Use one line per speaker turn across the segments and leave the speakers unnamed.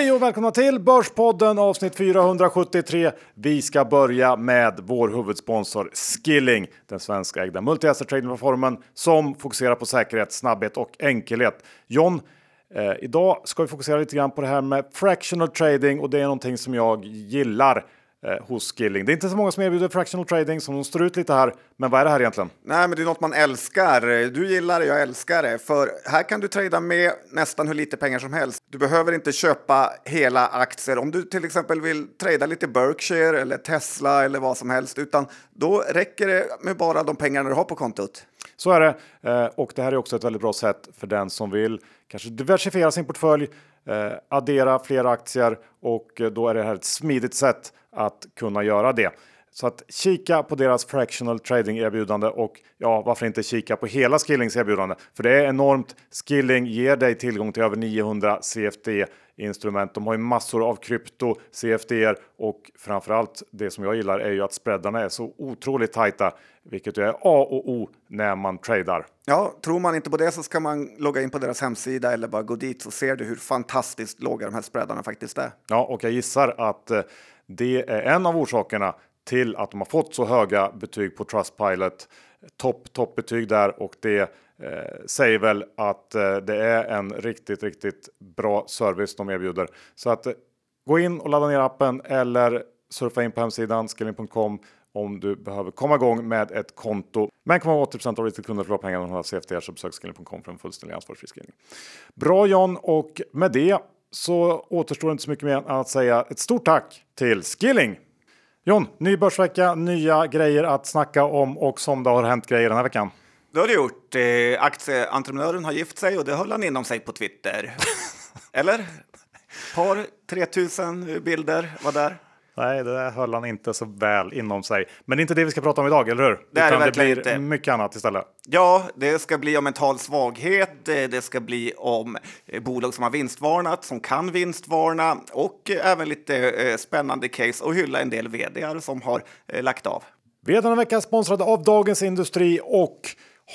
Hej och välkomna till Börspodden avsnitt 473. Vi ska börja med vår huvudsponsor Skilling, den svenskägda multi-asset tradingplattformen som fokuserar på säkerhet, snabbhet och enkelhet. John, eh, idag ska vi fokusera lite grann på det här med fractional trading och det är någonting som jag gillar eh, hos Skilling. Det är inte så många som erbjuder fractional trading som de står ut lite här. Men vad är det här egentligen?
Nej, men det är något man älskar. Du gillar det, jag älskar det. För här kan du trada med nästan hur lite pengar som helst. Du behöver inte köpa hela aktier. Om du till exempel vill trada lite Berkshire eller Tesla eller vad som helst, utan då räcker det med bara de pengarna du har på kontot.
Så är det. Eh, och det här är också ett väldigt bra sätt för den som vill kanske diversifiera sin portfölj, eh, addera fler aktier och eh, då är det här ett smidigt sätt att kunna göra det. Så att kika på deras fractional trading erbjudande och ja, varför inte kika på hela Skillings erbjudande? För det är enormt. Skilling ger dig tillgång till över 900 CFD instrument. De har ju massor av krypto, CFD och framförallt det som jag gillar är ju att spreadarna är så otroligt tajta, vilket är A och O när man tradar.
Ja, tror man inte på det så ska man logga in på deras hemsida eller bara gå dit så ser du hur fantastiskt låga de här spreadarna faktiskt är.
Ja, och jag gissar att eh, det är en av orsakerna till att de har fått så höga betyg på Trustpilot. Topp toppbetyg där och det eh, säger väl att eh, det är en riktigt, riktigt bra service de erbjuder. Så att eh, gå in och ladda ner appen eller surfa in på hemsidan skilling.com om du behöver komma igång med ett konto. Men kom ihåg 80 av kunder förlorar pengarna om de har CFD så besök skilling.com för en fullständig ansvarsfri skrivning. Bra John och med det så återstår inte så mycket mer än att säga ett stort tack till Skilling. John, ny börsvecka, nya grejer att snacka om och som det har hänt grejer den här veckan.
Det har det gjort. Eh, aktieentreprenören har gift sig och det höll han inom sig på Twitter. Eller? Par, 3000 bilder var där.
Nej, det där höll han inte så väl inom sig. Men det är inte det vi ska prata om idag, eller hur?
Det, är
Utan
det,
blir
inte.
mycket annat istället.
Ja, det ska bli om mental svaghet. Det ska bli om eh, bolag som har vinstvarnat, som kan vinstvarna och eh, även lite eh, spännande case och hylla en del vd som har lagt av.
Vi är denna vecka sponsrade av Dagens Industri och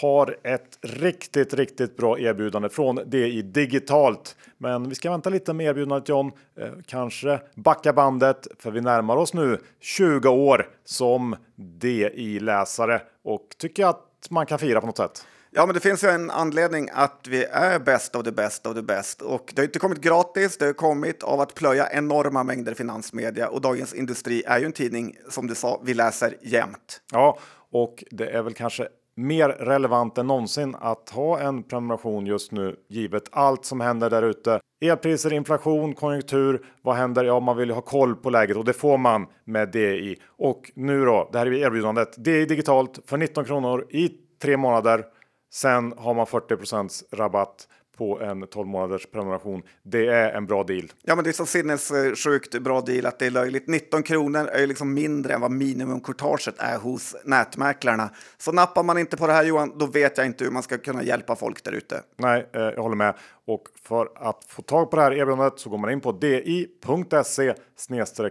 har ett riktigt, riktigt bra erbjudande från DI Digitalt. Men vi ska vänta lite med erbjudandet John. Eh, kanske backa bandet för vi närmar oss nu 20 år som DI-läsare och tycker att man kan fira på något sätt.
Ja, men det finns ju en anledning att vi är bäst av det bästa av det bästa. Och det har inte kommit gratis, det har kommit av att plöja enorma mängder finansmedia. Och Dagens Industri är ju en tidning, som du sa, vi läser jämt.
Ja, och det är väl kanske mer relevant än någonsin att ha en prenumeration just nu givet allt som händer där ute. Elpriser, inflation, konjunktur. Vad händer? Ja, man vill ju ha koll på läget och det får man med DI. Och nu då, det här är erbjudandet. DI digitalt för 19 kronor i tre månader. Sen har man 40% rabatt på en 12 månaders prenumeration. Det är en bra deal.
Ja, men det är så sinnessjukt bra deal att det är löjligt. 19 kronor är ju liksom mindre än vad minimumkortaget är hos nätmäklarna. Så nappar man inte på det här Johan, då vet jag inte hur man ska kunna hjälpa folk där ute.
Nej, eh, jag håller med. Och för att få tag på det här erbjudandet så går man in på di.se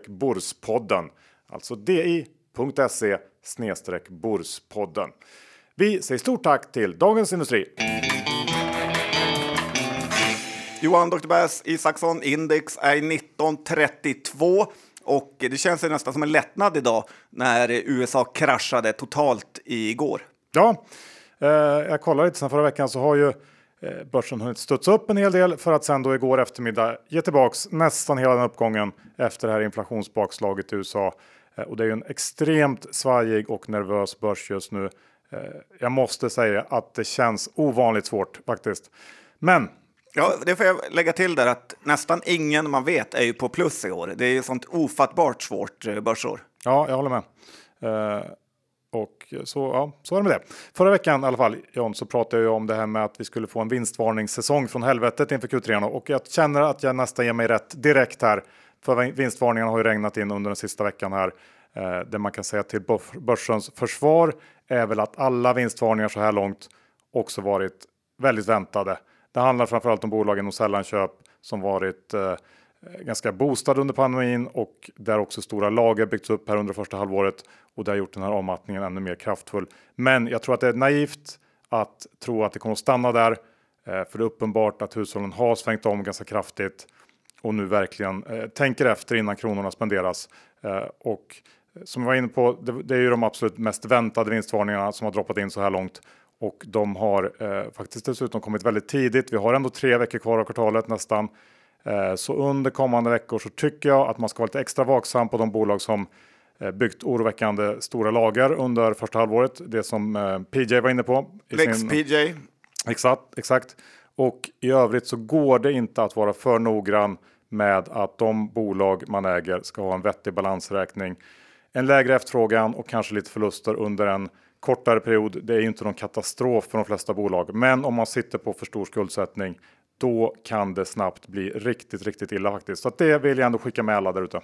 borspodden. Alltså di.se borspodden. Vi säger stort tack till Dagens Industri.
Johan Dr. Bass Isaksson, index är 1932 och det känns nästan som en lättnad idag när USA kraschade totalt igår.
Ja, eh, jag kollade lite sen förra veckan så har ju eh, börsen hunnit studsa upp en hel del för att sen då igår eftermiddag ge tillbaks nästan hela den uppgången efter det här inflationsbakslaget i USA. Eh, och det är ju en extremt svajig och nervös börs just nu. Eh, jag måste säga att det känns ovanligt svårt faktiskt. Men
Ja, det får jag lägga till där att nästan ingen man vet är ju på plus i år. Det är ju sånt ofattbart svårt eh, börsår.
Ja, jag håller med. Uh, och så, ja, så är det med det. Förra veckan i alla fall, John, så pratade jag om det här med att vi skulle få en vinstvarningssäsong från helvetet inför Q3 och jag känner att jag nästan ger mig rätt direkt här. För vinstvarningarna har ju regnat in under den sista veckan här. Eh, det man kan säga till börsens försvar är väl att alla vinstvarningar så här långt också varit väldigt väntade. Det handlar framförallt om bolagen inom sällanköp som varit eh, ganska boostade under pandemin och där också stora lager byggts upp här under första halvåret och det har gjort den här avmattningen ännu mer kraftfull. Men jag tror att det är naivt att tro att det kommer att stanna där, eh, för det är uppenbart att hushållen har svängt om ganska kraftigt och nu verkligen eh, tänker efter innan kronorna spenderas. Eh, och som jag var inne på, det, det, är ju de absolut mest väntade vinstvarningarna som har droppat in så här långt. Och de har eh, faktiskt dessutom kommit väldigt tidigt. Vi har ändå tre veckor kvar av kvartalet nästan. Eh, så under kommande veckor så tycker jag att man ska vara lite extra vaksam på de bolag som eh, byggt oroväckande stora lager under första halvåret. Det som eh, PJ var inne på.
Lex sin... PJ.
Exakt, exakt. Och i övrigt så går det inte att vara för noggrann med att de bolag man äger ska ha en vettig balansräkning. En lägre efterfrågan och kanske lite förluster under en kortare period. Det är ju inte någon katastrof för de flesta bolag, men om man sitter på för stor skuldsättning, då kan det snabbt bli riktigt, riktigt illa faktiskt. Så det vill jag ändå skicka med alla där ute.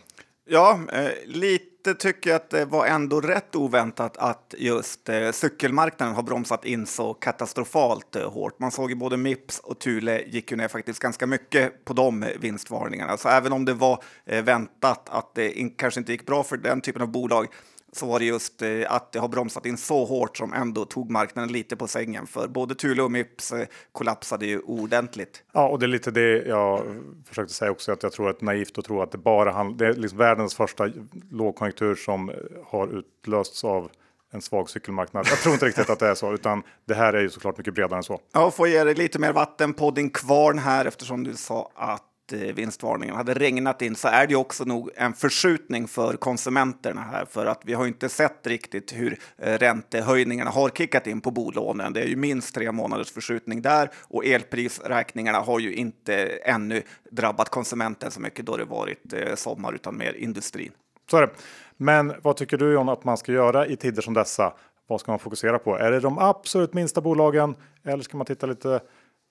Ja, eh, lite tycker jag att det var ändå rätt oväntat att just eh, cykelmarknaden har bromsat in så katastrofalt eh, hårt. Man såg ju både Mips och Thule gick ju ner faktiskt ganska mycket på de eh, vinstvarningarna. Så även om det var eh, väntat att det in, kanske inte gick bra för den typen av bolag så var det just eh, att det har bromsat in så hårt som ändå tog marknaden lite på sängen. För både Thule och Mips eh, kollapsade ju ordentligt.
Ja, och det är lite det jag försökte säga också, att jag tror att naivt att tro att det bara handlar, det är liksom världens första lågkonjunktur som har utlösts av en svag cykelmarknad. Jag tror inte riktigt att det är så, utan det här är ju såklart mycket bredare än så.
Ja, får ge dig lite mer vatten på din kvarn här eftersom du sa att Eh, Eh, vinstvarningen hade regnat in så är det också nog en förskjutning för konsumenterna här för att vi har inte sett riktigt hur eh, räntehöjningarna har kickat in på bolånen. Det är ju minst tre månaders förskjutning där och elprisräkningarna har ju inte ännu drabbat konsumenten så mycket då det varit eh, sommar utan mer industrin.
Så är det. Men vad tycker du John att man ska göra i tider som dessa? Vad ska man fokusera på? Är det de absolut minsta bolagen eller ska man titta lite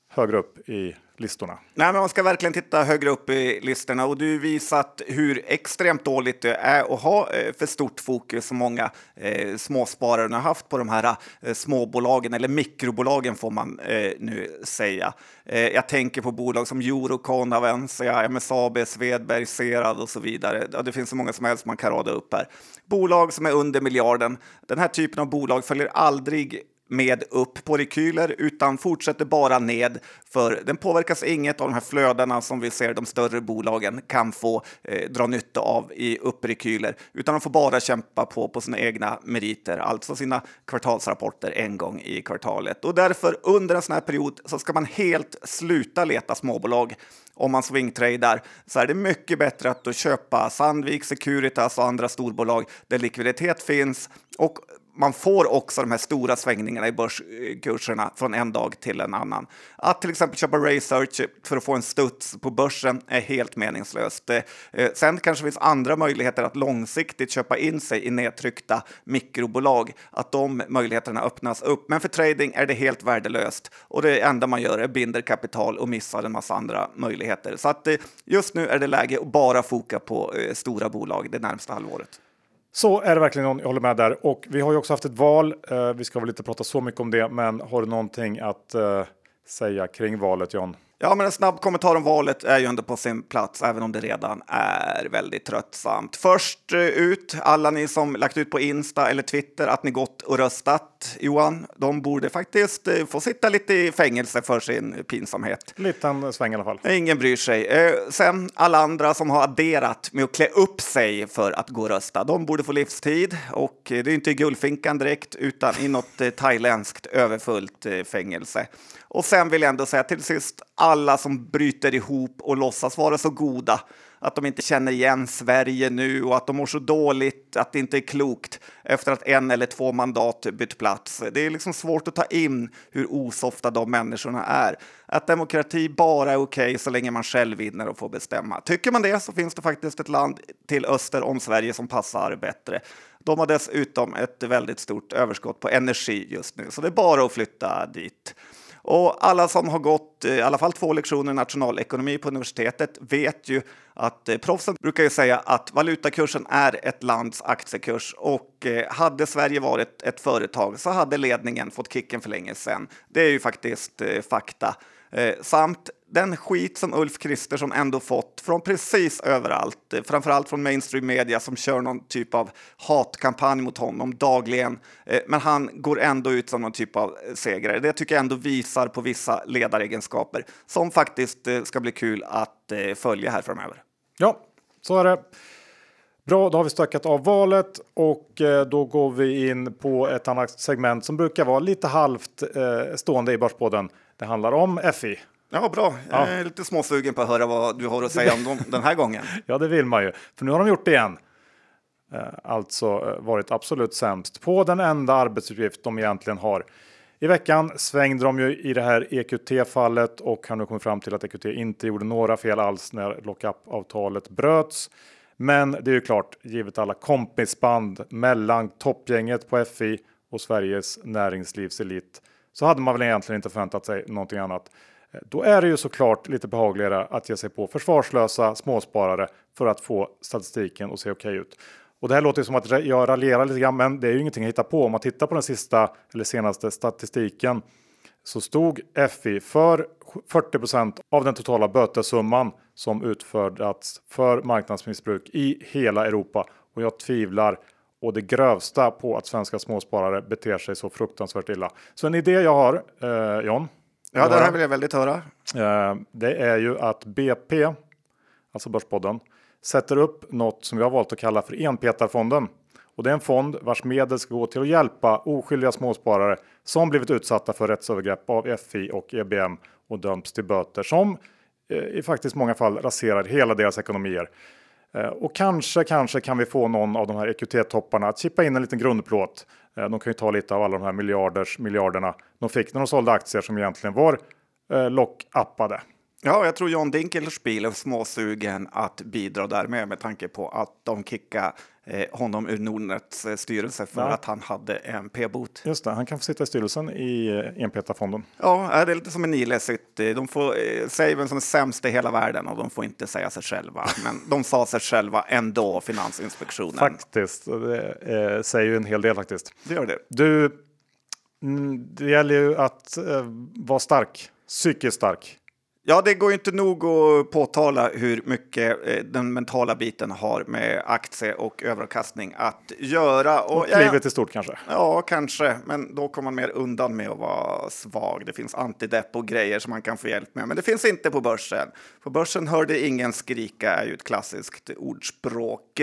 högre upp i listorna?
Nej, men man ska verkligen titta högre upp i listorna och du visat hur extremt dåligt det är att ha eh, för stort fokus som många eh, småsparare har haft på de här eh, småbolagen eller mikrobolagen får man eh, nu säga. Eh, jag tänker på bolag som Eurocon, Avanza, MSAB, Svedberg, Serad och så vidare. Ja, det finns så många som helst man kan rada upp här. Bolag som är under miljarden. Den här typen av bolag följer aldrig med upp på rekyler utan fortsätter bara ned för den påverkas inget av de här flödena som vi ser de större bolagen kan få eh, dra nytta av i upprekyler utan de får bara kämpa på på sina egna meriter, alltså sina kvartalsrapporter en gång i kvartalet. Och därför under en sån här period så ska man helt sluta leta småbolag om man swingtradar så är det mycket bättre att då köpa Sandvik, Securitas och andra storbolag där likviditet finns och man får också de här stora svängningarna i börskurserna från en dag till en annan. Att till exempel köpa research för att få en studs på börsen är helt meningslöst. Eh, sen kanske det finns andra möjligheter att långsiktigt köpa in sig i nedtryckta mikrobolag, att de möjligheterna öppnas upp. Men för trading är det helt värdelöst och det enda man gör är binder kapital och missar en massa andra möjligheter. Så att eh, just nu är det läge att bara foka på eh, stora bolag det närmsta halvåret.
Så är det verkligen, någon jag håller med där. Och vi har ju också haft ett val. Eh, vi ska väl inte prata så mycket om det, men har du någonting att eh, säga kring valet John?
Ja, men en snabb kommentar om valet är ju ändå på sin plats, även om det redan är väldigt tröttsamt. Först eh, ut, alla ni som lagt ut på Insta eller Twitter att ni gått och röstat. Johan, de borde faktiskt eh, få sitta lite i fängelse för sin pinsamhet.
Liten sväng i alla fall.
Ingen bryr sig. Eh, sen alla andra som har adderat med att klä upp sig för att gå och rösta, de borde få livstid. Och det är inte i Guldfinkan direkt, utan i något thailändskt överfullt fängelse. Och sen vill jag ändå säga till sist, alla som bryter ihop och låtsas vara så goda att de inte känner igen Sverige nu och att de mår så dåligt att det inte är klokt efter att en eller två mandat bytt plats. Det är liksom svårt att ta in hur osofta de människorna är. Att demokrati bara är okej okay så länge man själv vinner och får bestämma. Tycker man det så finns det faktiskt ett land till öster om Sverige som passar bättre. De har dessutom ett väldigt stort överskott på energi just nu, så det är bara att flytta dit. Och alla som har gått eh, i alla fall två lektioner i nationalekonomi på universitetet vet ju att eh, proffsen brukar ju säga att valutakursen är ett lands aktiekurs och eh, hade Sverige varit ett företag så hade ledningen fått kicken för länge sedan. Det är ju faktiskt eh, fakta. Eh, samt den skit som Ulf Kristersson ändå fått från precis överallt, eh, framförallt från mainstream media som kör någon typ av hatkampanj mot honom dagligen. Eh, men han går ändå ut som någon typ av eh, segrare. Det tycker jag ändå visar på vissa ledaregenskaper som faktiskt ska bli kul att följa här framöver.
Ja, så är det. Bra, då har vi stökat av valet och då går vi in på ett annat segment som brukar vara lite halvt stående i Börspodden. Det handlar om FI.
Ja, bra. Jag är lite småsugen på att höra vad du har att säga om dem den här gången.
ja, det vill man ju, för nu har de gjort det igen. Eh, alltså varit absolut sämst på den enda arbetsuppgift de egentligen har. I veckan svängde de ju i det här EQT-fallet och har nu kommit fram till att EQT inte gjorde några fel alls när lockup-avtalet bröts. Men det är ju klart, givet alla kompisband mellan toppgänget på FI och Sveriges näringslivselit så hade man väl egentligen inte förväntat sig någonting annat. Eh, då är det ju såklart lite behagligare att ge sig på försvarslösa småsparare för att få statistiken att se okej ut. Och det här låter som att jag raljerar lite grann, men det är ju ingenting att hitta på. Om man tittar på den sista eller senaste statistiken så stod FI för 40% av den totala bötessumman som utfördats för marknadsmissbruk i hela Europa. Och jag tvivlar och det grövsta på att svenska småsparare beter sig så fruktansvärt illa. Så en idé jag har, eh, John.
Ja, det här vill jag väldigt höra.
Eh, det är ju att BP, alltså Börspodden, sätter upp något som vi har valt att kalla för enpetarfonden. Och det är en fond vars medel ska gå till att hjälpa oskyldiga småsparare som blivit utsatta för rättsövergrepp av FI och EBM och dömts till böter som eh, i faktiskt många fall raserar hela deras ekonomier. Eh, och kanske, kanske kan vi få någon av de här EQT-topparna att chippa in en liten grundplåt. Eh, de kan ju ta lite av alla de här miljarders miljarderna de fick när de sålde aktier som egentligen var eh, lockappade.
Ja, jag tror John Dinkelspiel är småsugen att bidra där med tanke på att de kickade eh, honom ur Nordnets eh, styrelse för ja. att han hade en p-bot.
Just det, han kan få sitta i styrelsen i eh, Enpetarfonden.
Ja, det är lite som en Nile City. De får säga vem som är sämst i hela världen och de får inte säga sig själva. Men de sa sig själva ändå, Finansinspektionen.
Faktiskt, det eh, säger ju en hel del faktiskt.
Det gör det.
Du, mm, det gäller ju att eh, vara stark, psykiskt stark.
Ja, det går inte nog att påtala hur mycket eh, den mentala biten har med aktie och överavkastning att göra.
Och, och livet i stort kanske?
Ja, kanske, men då kommer man mer undan med att vara svag. Det finns antidepp och grejer som man kan få hjälp med, men det finns inte på börsen. På börsen hörde ingen skrika är ju ett klassiskt ordspråk.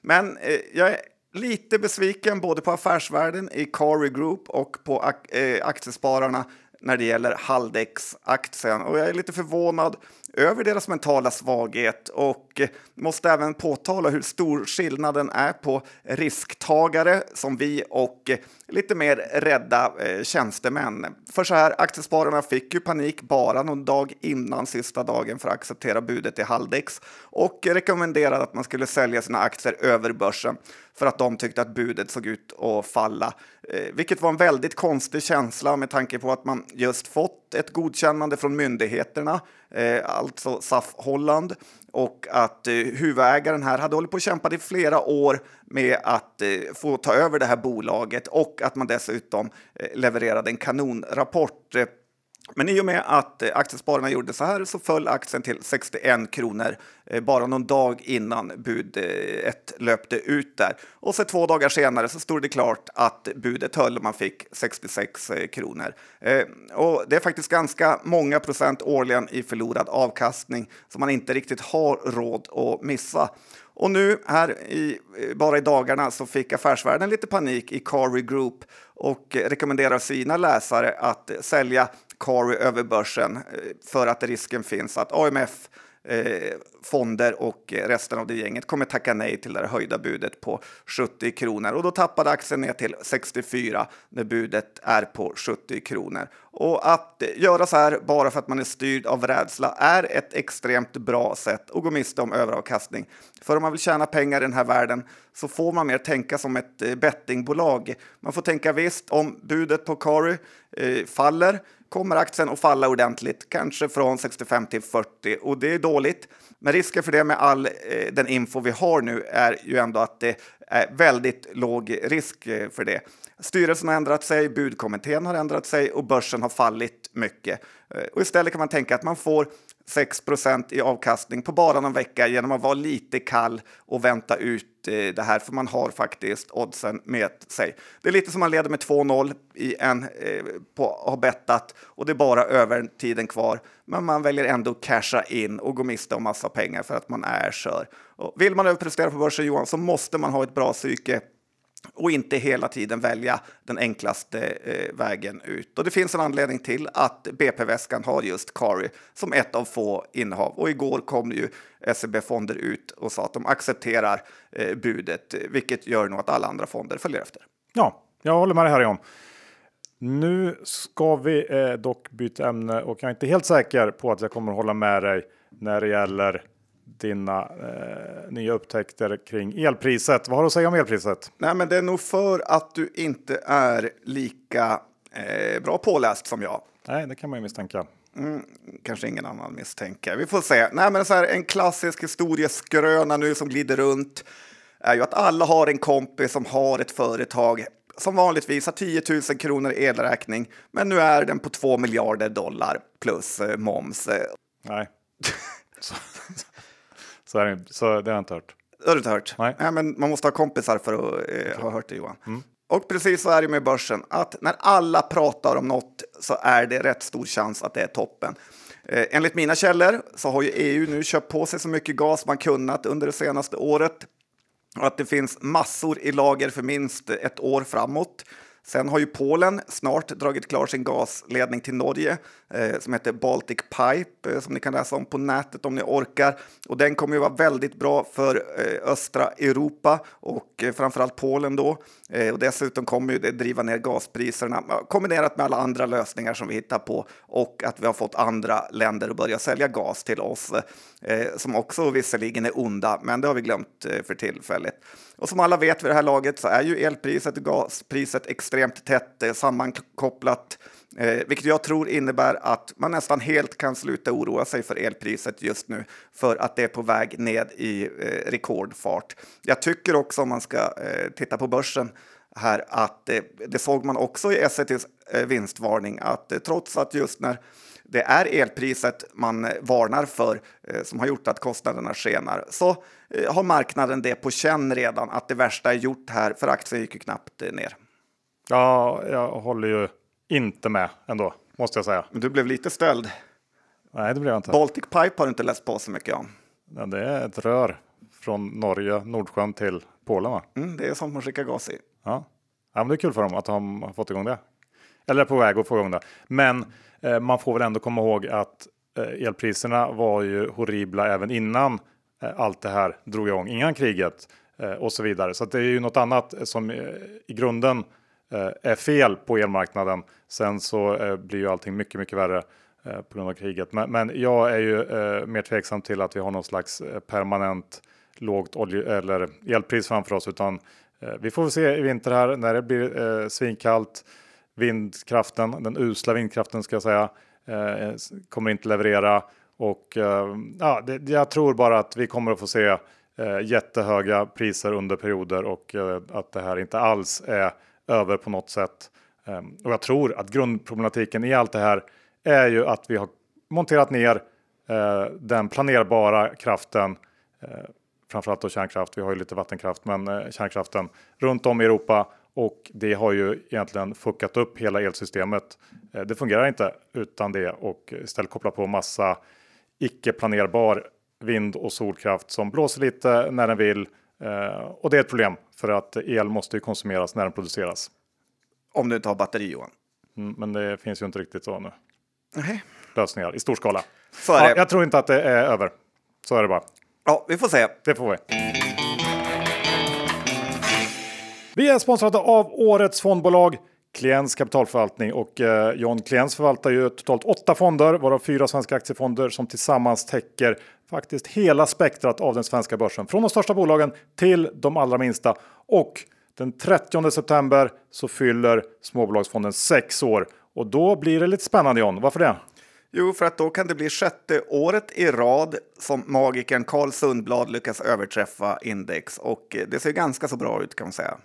Men eh, jag är lite besviken både på affärsvärlden i Cary Group och på ak eh, aktiespararna när det gäller Haldex-aktien. Och jag är lite förvånad över deras mentala svaghet och måste även påtala hur stor skillnaden är på risktagare som vi och lite mer rädda eh, tjänstemän. För så här, aktiespararna fick ju panik bara någon dag innan sista dagen för att acceptera budet i Haldex och rekommenderade att man skulle sälja sina aktier över börsen för att de tyckte att budet såg ut att falla. Eh, vilket var en väldigt konstig känsla med tanke på att man just fått ett godkännande från myndigheterna, eh, alltså SAF Holland, och att eh, huvudägaren här hade hållit på och kämpat i flera år med att eh, få ta över det här bolaget och att man dessutom eh, levererade en kanonrapport eh, men i och med att eh, aktiespararna gjorde så här så föll aktien till 61 kronor eh, bara någon dag innan bud eh, 1 löpte ut där. Och så två dagar senare så stod det klart att budet höll och man fick 66 kronor. Och det är faktiskt ganska många procent årligen i förlorad avkastning som man inte riktigt har råd att missa. Och nu här i, bara i dagarna så fick Affärsvärlden lite panik i Carry Group och rekommenderar sina läsare att sälja carry över börsen eh, för att risken finns att AMF eh, fonder och eh, resten av det gänget kommer tacka nej till det höjda budet på 70 kronor och då tappade aktien ner till 64 när budet är på 70 kronor. Och att eh, göra så här bara för att man är styrd av rädsla är ett extremt bra sätt att gå miste om överavkastning. För om man vill tjäna pengar i den här världen så får man mer tänka som ett bettingbolag. Man får tänka visst om budet på Kari eh, faller kommer aktien att falla ordentligt, kanske från 65 till 40 och det är dåligt. Men risken för det med all eh, den info vi har nu är ju ändå att det är väldigt låg risk eh, för det. Styrelsen har ändrat sig, budkommittén har ändrat sig och börsen har fallit mycket. Eh, och istället kan man tänka att man får 6% i avkastning på bara någon vecka genom att vara lite kall och vänta ut eh, det här, för man har faktiskt oddsen med sig. Det är lite som man leder med 2-0 i en eh, på har bettat och det är bara övertiden kvar, men man väljer ändå att casha in och gå miste om massa pengar för att man är kör. Och vill man överprestera på börsen Johan så måste man ha ett bra psyke och inte hela tiden välja den enklaste eh, vägen ut. Och det finns en anledning till att BP-väskan har just Kari som ett av få innehav. Och igår kom ju SEB-fonder ut och sa att de accepterar eh, budet, vilket gör nog att alla andra fonder följer efter.
Ja, jag håller med dig här om. Nu ska vi eh, dock byta ämne och jag är inte helt säker på att jag kommer hålla med dig när det gäller dina eh, nya upptäckter kring elpriset. Vad har du att säga om elpriset?
Nej, men det är nog för att du inte är lika eh, bra påläst som jag.
Nej, det kan man ju misstänka.
Mm, kanske ingen annan misstänker. Vi får se. Nej, men så här, en klassisk historieskröna nu som glider runt är ju att alla har en kompis som har ett företag som vanligtvis har 10 000 kronor elräkning, men nu är den på 2 miljarder dollar plus eh, moms.
Nej. Så, är det, så det har jag inte hört.
Det har du inte hört?
Nej.
Nej men man måste ha kompisar för att eh, ha hört det Johan. Mm. Och precis så är det med börsen, att när alla pratar om något så är det rätt stor chans att det är toppen. Eh, enligt mina källor så har ju EU nu köpt på sig så mycket gas man kunnat under det senaste året och att det finns massor i lager för minst ett år framåt. Sen har ju Polen snart dragit klar sin gasledning till Norge eh, som heter Baltic Pipe eh, som ni kan läsa om på nätet om ni orkar. Och den kommer ju vara väldigt bra för eh, östra Europa och eh, framförallt Polen då. Eh, och dessutom kommer ju det driva ner gaspriserna kombinerat med alla andra lösningar som vi hittar på och att vi har fått andra länder att börja sälja gas till oss eh, som också visserligen är onda, men det har vi glömt eh, för tillfället. Och som alla vet vid det här laget så är ju elpriset och gaspriset extremt extremt tätt eh, sammankopplat. Eh, vilket jag tror innebär att man nästan helt kan sluta oroa sig för elpriset just nu för att det är på väg ned i eh, rekordfart. Jag tycker också om man ska eh, titta på börsen här att eh, det såg man också i SETs eh, vinstvarning att trots att just när det är elpriset man varnar för som har gjort att kostnaderna skenar så har marknaden det på känn redan att det värsta är gjort här för aktien gick ju knappt ner.
Ja, jag håller ju inte med ändå, måste jag säga.
Men du blev lite ställd.
Nej, det blev jag inte.
Baltic Pipe har du inte läst på så mycket om.
Ja, det är ett rör från Norge, Nordsjön till Polen va?
Mm, det är sånt man skickar gas i.
Ja. ja, men det är kul för dem att de har fått igång det. Eller är på väg att få igång det. Men eh, man får väl ändå komma ihåg att eh, elpriserna var ju horribla även innan eh, allt det här drog igång, innan kriget eh, och så vidare. Så det är ju något annat som eh, i grunden Eh, är fel på elmarknaden. Sen så eh, blir ju allting mycket, mycket värre eh, på grund av kriget. Men, men jag är ju mer tveksam till att vi har någon slags permanent lågt olje eller elpris framför oss, utan vi får se i vinter här när det blir svinkallt vindkraften, den usla vindkraften ska jag säga, eh, kommer inte leverera. Och eh, ja, det, jag tror bara att vi kommer att få se jättehöga priser under perioder och att det här inte alls är över på något sätt. Ehm, och jag tror att grundproblematiken i allt det här är ju att vi har monterat ner eh, den planerbara kraften eh, framförallt då kärnkraft. Vi har ju lite vattenkraft, men eh, kärnkraften runt om i Europa och det har ju egentligen fuckat upp hela elsystemet. Det fungerar inte utan det och istället koppla på massa icke planerbar vind och solkraft som blåser lite när den vill. Eh, och det är ett problem för att el måste ju konsumeras när den produceras.
Om du inte har batteri Johan.
Mm, men det finns ju inte riktigt så nu.
Okay.
Lösningar i stor skala.
Så är
ja, jag tror inte att det är över. Så är det bara.
Ja, vi får se.
Det får vi. Vi är sponsrade av årets fondbolag Kliens kapitalförvaltning och eh, John Kliens förvaltar ju totalt åtta fonder varav fyra svenska aktiefonder som tillsammans täcker faktiskt hela spektrat av den svenska börsen från de största bolagen till de allra minsta. Och den 30 september så fyller småbolagsfonden sex år och då blir det lite spännande John. Varför det?
Jo, för att då kan det bli sjätte året i rad som magikern Carl Sundblad lyckas överträffa index och eh, det ser ganska så bra ut kan man säga.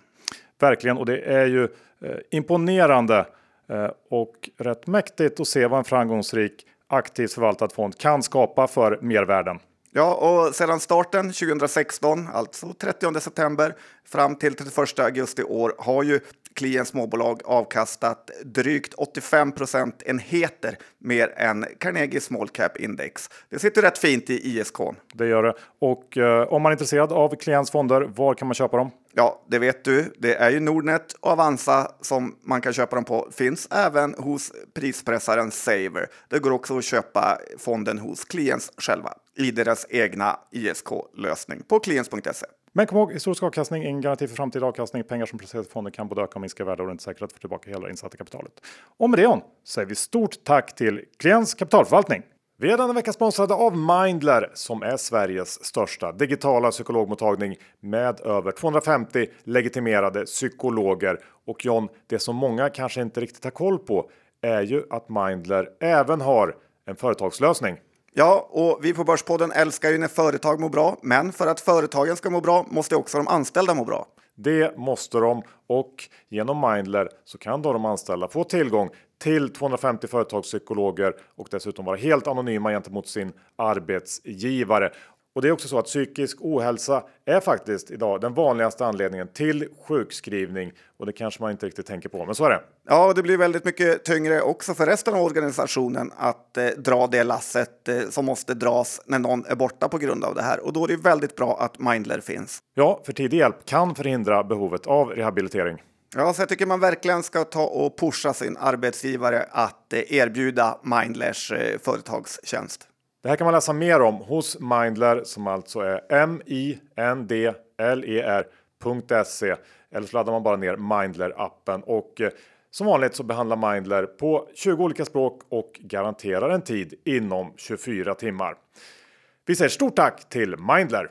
Verkligen, och det är ju eh, imponerande eh, och rätt mäktigt att se vad en framgångsrik aktivt förvaltad fond kan skapa för mervärden.
Ja, och sedan starten 2016, alltså 30 september fram till 31 augusti i år har ju Client småbolag avkastat drygt 85 procentenheter mer än Carnegie Small Cap Index. Det sitter rätt fint i ISK.
Det gör det. Och eh, om man är intresserad av Clients fonder, var kan man köpa dem?
Ja, det vet du. Det är ju Nordnet och Avanza som man kan köpa dem på. Finns även hos prispressaren Saver. Det går också att köpa fonden hos Clients själva i deras egna ISK-lösning på clients.se.
Men kom ihåg, historisk avkastning är en garanti för framtida avkastning. Pengar som placeras i fonden kan både öka och minska värde och det är inte säkert att få tillbaka hela insatta kapitalet. Och med det on, säger vi stort tack till Klients kapitalförvaltning. Vi är denna vecka sponsrade av Mindler som är Sveriges största digitala psykologmottagning med över 250 legitimerade psykologer. Och John, det som många kanske inte riktigt har koll på är ju att Mindler även har en företagslösning.
Ja, och vi på Börspodden älskar ju när företag mår bra, men för att företagen ska må bra måste också de anställda må bra.
Det måste de och genom Mindler så kan då de anställda få tillgång till 250 företagspsykologer och dessutom vara helt anonyma gentemot sin arbetsgivare. Och det är också så att psykisk ohälsa är faktiskt idag den vanligaste anledningen till sjukskrivning och det kanske man inte riktigt tänker på, men så är det.
Ja, det blir väldigt mycket tyngre också för resten av organisationen att eh, dra det lasset eh, som måste dras när någon är borta på grund av det här. Och då är det väldigt bra att Mindler finns.
Ja, för tidig hjälp kan förhindra behovet av rehabilitering.
Ja, så jag tycker man verkligen ska ta och pusha sin arbetsgivare att eh, erbjuda Mindlers eh, företagstjänst.
Det här kan man läsa mer om hos Mindler som alltså är mindler.se eller så laddar man bara ner Mindler appen och eh, som vanligt så behandlar Mindler på 20 olika språk och garanterar en tid inom 24 timmar. Vi säger stort tack till Mindler.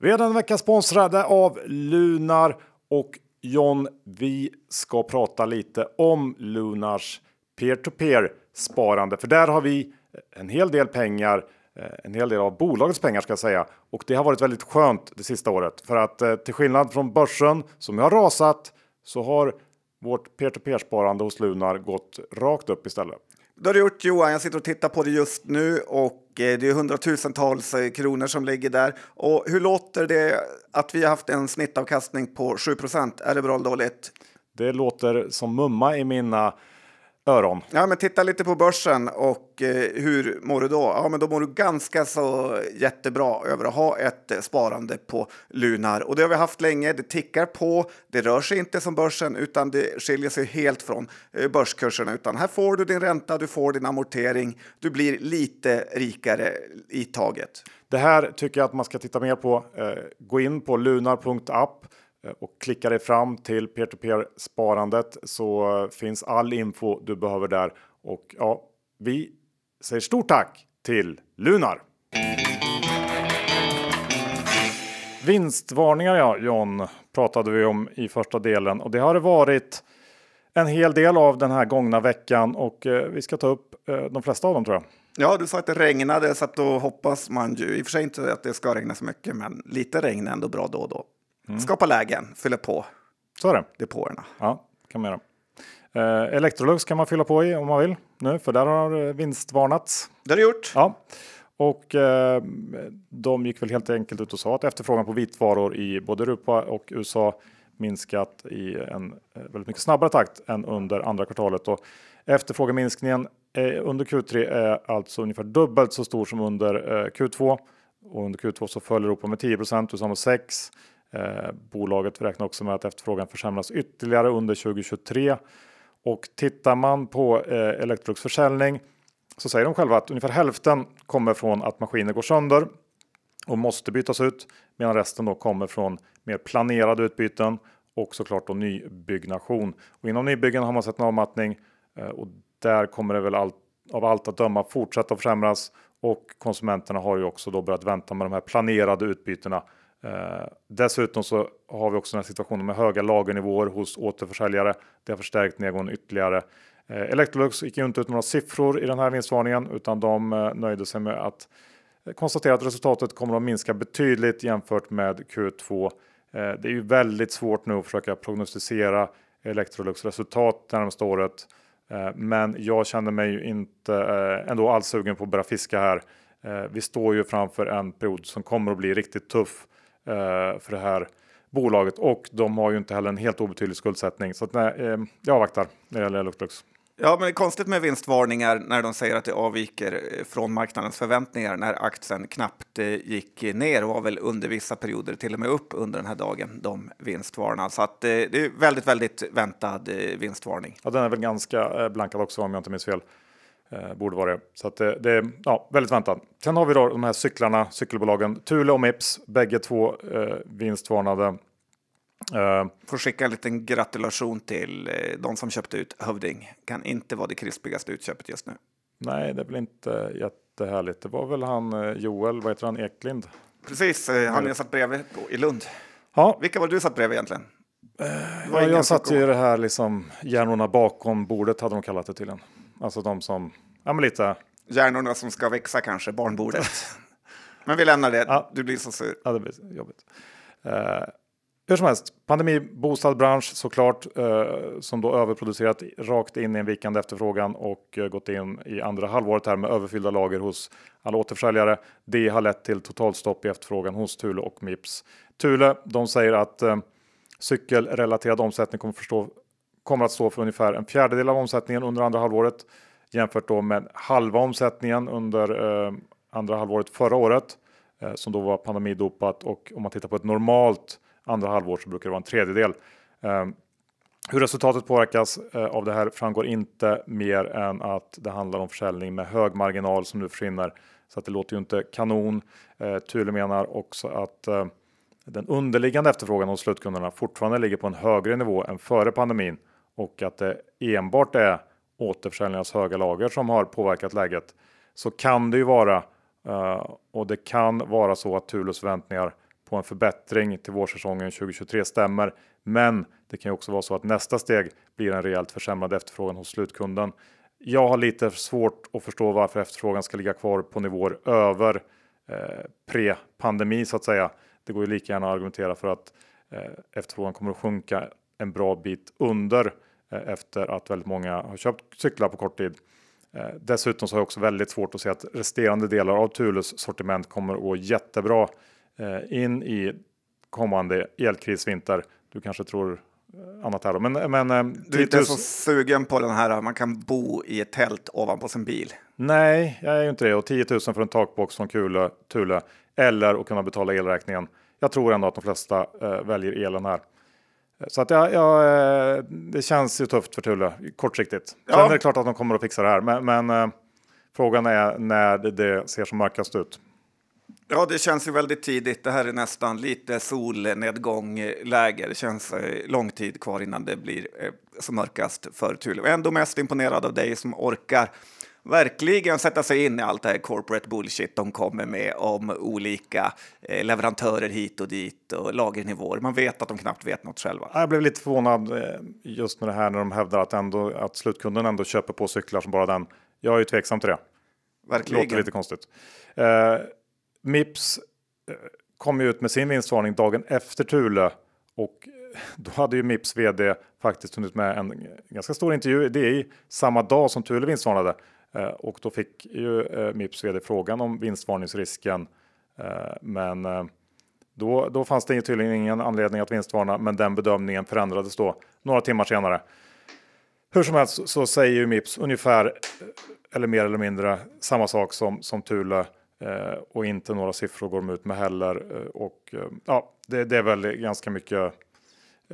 Vi är denna vecka sponsrade av Lunar och John, vi ska prata lite om Lunars peer-to-peer sparande, för där har vi en hel del pengar, eh, en hel del av bolagets pengar ska jag säga. Och det har varit väldigt skönt det sista året för att eh, till skillnad från börsen som har rasat så har vårt peer-to-peer sparande hos Lunar gått rakt upp istället.
Det har du gjort Johan. Jag sitter och tittar på det just nu och eh, det är hundratusentals kronor som ligger där. Och hur låter det att vi har haft en snittavkastning på 7 Är det bra eller dåligt?
Det låter som mumma i mina öron.
Ja, men titta lite på börsen och eh, hur mår du då? Ja, men då mår du ganska så jättebra över att ha ett eh, sparande på Lunar och det har vi haft länge. Det tickar på. Det rör sig inte som börsen utan det skiljer sig helt från eh, börskurserna, utan här får du din ränta, du får din amortering. Du blir lite rikare i taget.
Det här tycker jag att man ska titta mer på. Eh, gå in på lunar.app Eh, och klickar dig fram till peer-to-peer sparandet så finns all info du behöver där. Och ja, vi säger stort tack till Lunar. Vinstvarningar ja, John, pratade vi om i första delen och det har det varit en hel del av den här gångna veckan och eh, vi ska ta upp eh, de flesta av dem tror jag.
Ja, du sa att det regnade så att då hoppas man ju, i och för sig inte att det ska regna så mycket, men lite regn är ändå bra då och då. Mm. Skapa lägen, fylla på
Så är det.
depåerna.
Ja, kan man göra. Eh, Electrolux kan man fylla på i om man vill nu, för där har vinstvarnats.
Det har du gjort.
Ja, och eh, de gick väl helt enkelt ut och sa att efterfrågan på vitvaror i både Europa och USA minskat i en eh, väldigt mycket snabbare takt än under andra kvartalet. Och efterfrågeminskningen under Q3 är alltså ungefär dubbelt så stor som under eh, Q2 och under Q2 så föll Europa med 10 USA med 6 Eh, bolaget räknar också med att efterfrågan försämras ytterligare under 2023. Och tittar man på eh, Electrolux försäljning så säger de själva att ungefär hälften kommer från att maskiner går sönder och måste bytas ut medan resten då kommer från mer planerade utbyten och såklart då nybyggnation. Och inom nybyggen har man sett en avmattning eh, och där kommer det väl allt, av allt att döma fortsätta försämras och konsumenterna har ju också då börjat vänta med de här planerade utbytena Eh, dessutom så har vi också den här situationen med höga lagernivåer hos återförsäljare. Det har förstärkt nedgången ytterligare. Eh, Electrolux gick ju inte ut med några siffror i den här vinstvarningen utan de eh, nöjde sig med att eh, konstatera att resultatet kommer att minska betydligt jämfört med Q2. Det är ju väldigt svårt nu att försöka prognostisera Electrolux resultat det närmaste året. Men jag känner mig ju inte ändå alls sugen på att börja fiska här. Vi står ju framför en period som kommer att bli riktigt tuff för det här bolaget och de har ju inte heller en helt obetydlig skuldsättning. Så att nej, jag avvaktar när det gäller Electrolux.
Ja, men det är konstigt med vinstvarningar när de säger att det avviker eh, från marknadens förväntningar när aktien knappt eh, gick ner och var väl under vissa perioder till och med upp under den här dagen, de vinstvarnar. Så att eh, det är väldigt, väldigt väntad vinstvarning.
Ja, den är väl ganska blankad också om jag inte minns fel. Borde vara det. Så att det, det är ja, väldigt väntat. Sen har vi då de här cyklarna, cykelbolagen Thule och Mips, bägge två eh, vinstvarnade.
Uh, Får skicka en liten gratulation till uh, de som köpte ut Hövding. Kan inte vara det krispigaste utköpet just nu.
Nej, det är väl inte jättehärligt. Det var väl han uh, Joel, vad heter han, Eklind?
Precis, han jag satt bredvid på, i Lund.
Ja.
Vilka var du satt bredvid egentligen?
Ja, jag satt ju i det här liksom hjärnorna bakom bordet hade de kallat det tydligen. Alltså de som, ja men lite.
Hjärnorna som ska växa kanske, barnbordet. men vi lämnar det, ja. du blir så sur.
Ja, det blir jobbigt. Hur som helst, pandemibostad bransch såklart eh, som då överproducerat rakt in i en vikande efterfrågan och eh, gått in i andra halvåret här med överfyllda lager hos alla återförsäljare. Det har lett till totalstopp i efterfrågan hos Thule och Mips. Thule, de säger att cykelrelaterad omsättning kommer, förstå, kommer att stå för ungefär en fjärdedel av omsättningen under andra halvåret jämfört då med halva omsättningen under eh, andra halvåret förra året eh, som då var pandemidopat och om man tittar på ett normalt andra halvår så brukar det vara en tredjedel. Eh, hur resultatet påverkas eh, av det här framgår inte mer än att det handlar om försäljning med hög marginal som nu försvinner. Så att det låter ju inte kanon. Eh, Thule menar också att eh, den underliggande efterfrågan hos slutkunderna fortfarande ligger på en högre nivå än före pandemin och att det enbart är återförsäljningens höga lager som har påverkat läget. Så kan det ju vara eh, och det kan vara så att Tulus förväntningar på en förbättring till vårsäsongen 2023 stämmer. Men det kan ju också vara så att nästa steg blir en rejält försämrad efterfrågan hos slutkunden. Jag har lite svårt att förstå varför efterfrågan ska ligga kvar på nivåer över eh, pre-pandemi så att säga. Det går ju lika gärna att argumentera för att eh, efterfrågan kommer att sjunka en bra bit under efter att väldigt många har köpt cyklar på kort tid. Eh, dessutom så har jag också väldigt svårt att se att resterande delar av Thules sortiment kommer att gå jättebra Eh, in i kommande elkrisvinter. Du kanske tror eh, annat här då. Men, men,
eh, du är inte så sugen på den här, man kan bo i ett tält ovanpå sin bil?
Nej, jag är ju inte det. Och 10 000 för en takbox från Kule, Thule eller att kunna betala elräkningen. Jag tror ändå att de flesta väljer elen här. Så att ja, ja, det känns ju tufft för Thule kortsiktigt. Ja. Sen är det klart att de kommer att fixa det här, men, men äh, frågan är när det, ser som mörkast ut.
Ja, det känns ju väldigt tidigt. Det här är nästan lite solnedgångläge. Det känns eh, lång tid kvar innan det blir eh, som mörkast för Thule. Ändå mest imponerad av dig som orkar verkligen sätta sig in i allt det här corporate bullshit de kommer med om olika eh, leverantörer hit och dit och lagernivåer. Man vet att de knappt vet något själva.
Jag blev lite förvånad just med det här när de hävdar att, ändå, att slutkunden ändå köper på cyklar som bara den. Jag är ju tveksam till det.
Verkligen.
Låter lite konstigt. Mips eh, kom ut med sin vinstvarning dagen efter Thule och då hade ju Mips vd faktiskt hunnit med en ganska stor intervju. Det är samma dag som Thule vinstvarnade eh, Eh, och då fick ju eh, Mips vd frågan om vinstvarningsrisken. Eh, men då, då fanns det tydligen ingen anledning att vinstvarna, men den bedömningen förändrades då några timmar senare. Hur som helst så säger ju Mips ungefär eller mer eller mindre samma sak som, som Thule Eh, och inte några siffror går de ut med heller. Och ja, det, det, är väl ganska mycket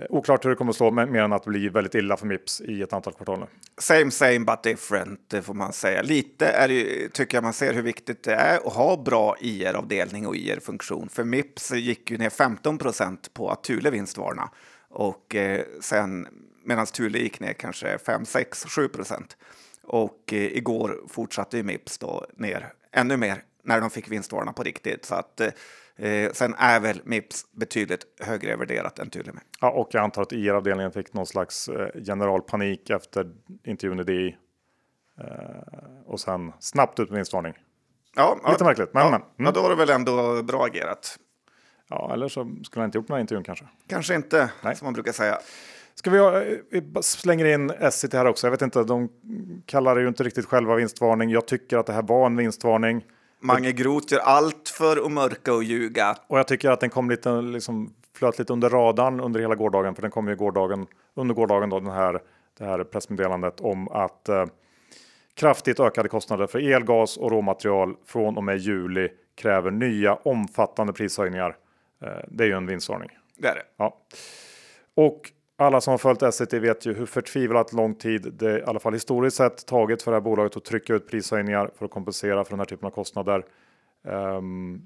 Eh, oklart hur det kommer att slå, men mer än att det blir väldigt illa för Mips i ett antal kvartal.
Same same but different, det får man säga. Lite är det, tycker jag man ser hur viktigt det är att ha bra IR-avdelning och IR-funktion. För Mips gick ju ner 15 procent på att Thule vinstvarna och eh, sen medan Thule gick ner kanske 5, 6, 7 procent. Och eh, igår fortsatte ju Mips då ner ännu mer när de fick vinstvarna på riktigt. Så att, eh, Eh, sen är väl Mips betydligt högre värderat än Thule med.
Ja, och jag antar att IR-avdelningen fick någon slags eh, generalpanik efter intervjun i DI. Eh, och sen snabbt ut med vinstvarning.
Ja,
Lite
ja,
märkligt, men,
ja,
men. Mm.
ja, då var det väl ändå bra agerat.
Ja, eller så skulle han inte gjort den här intervjun kanske.
Kanske inte,
Nej.
som man brukar säga.
Ska vi, ha, vi bara slänger in Essity här också. Jag vet inte, de kallar det ju inte riktigt själva vinstvarning. Jag tycker att det här var en vinstvarning.
Mange Groth gör allt för att mörka och ljuga.
Och jag tycker att den kom lite, liksom, flöt lite under radarn under hela gårdagen. För den kom ju gårdagen, under gårdagen då, den här, det här pressmeddelandet om att eh, kraftigt ökade kostnader för el, gas och råmaterial från och med juli kräver nya omfattande prishöjningar. Eh, det är ju en vinstvarning.
Det är det.
Ja. Och alla som har följt Essity vet ju hur förtvivlat lång tid det i alla fall historiskt sett tagit för det här bolaget att trycka ut prishöjningar för att kompensera för den här typen av kostnader. Ehm,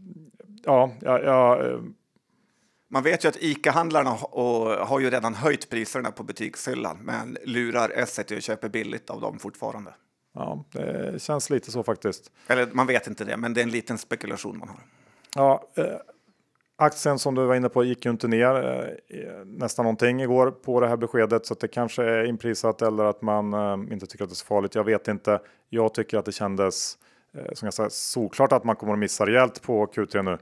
ja, ja, ja, eh,
Man vet ju att ICA-handlarna har ju redan höjt priserna på butikshyllan, men lurar Essity och köper billigt av dem fortfarande.
ja, det känns lite så faktiskt.
Eller man vet inte det, men det är en liten spekulation man har.
Ja, eh, aktien som du var inne på gick ju inte ner eh, nästan någonting igår på det här beskedet så att det kanske är inprisat eller att man eh, inte tycker att det är så farligt. Jag vet inte. Jag tycker att det kändes eh, som jag sa, solklart att man kommer att missa rejält på Q3 nu.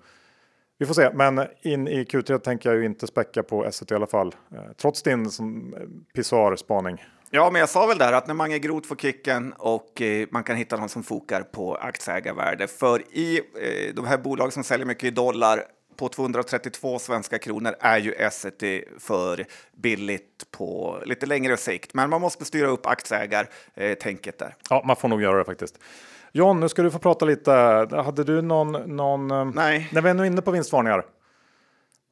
Vi får se, men in i Q3 tänker jag ju inte späcka på S1 i alla fall. Trots din som pissoar-spaning.
Ja, men jag sa väl där att när Mange Groth får kicken och eh, man kan hitta någon som fokar på aktieägarvärde. För i eh, de här bolag som säljer mycket i dollar på 232 svenska kronor är ju Essity för billigt på lite längre sikt. Men man måste styra upp aktieägartänket där.
Ja, man får nog göra det faktiskt. John, nu ska du få prata lite. Hade du någon... någon eh,
Nej.
När vi är nu inne på vinstvarningar.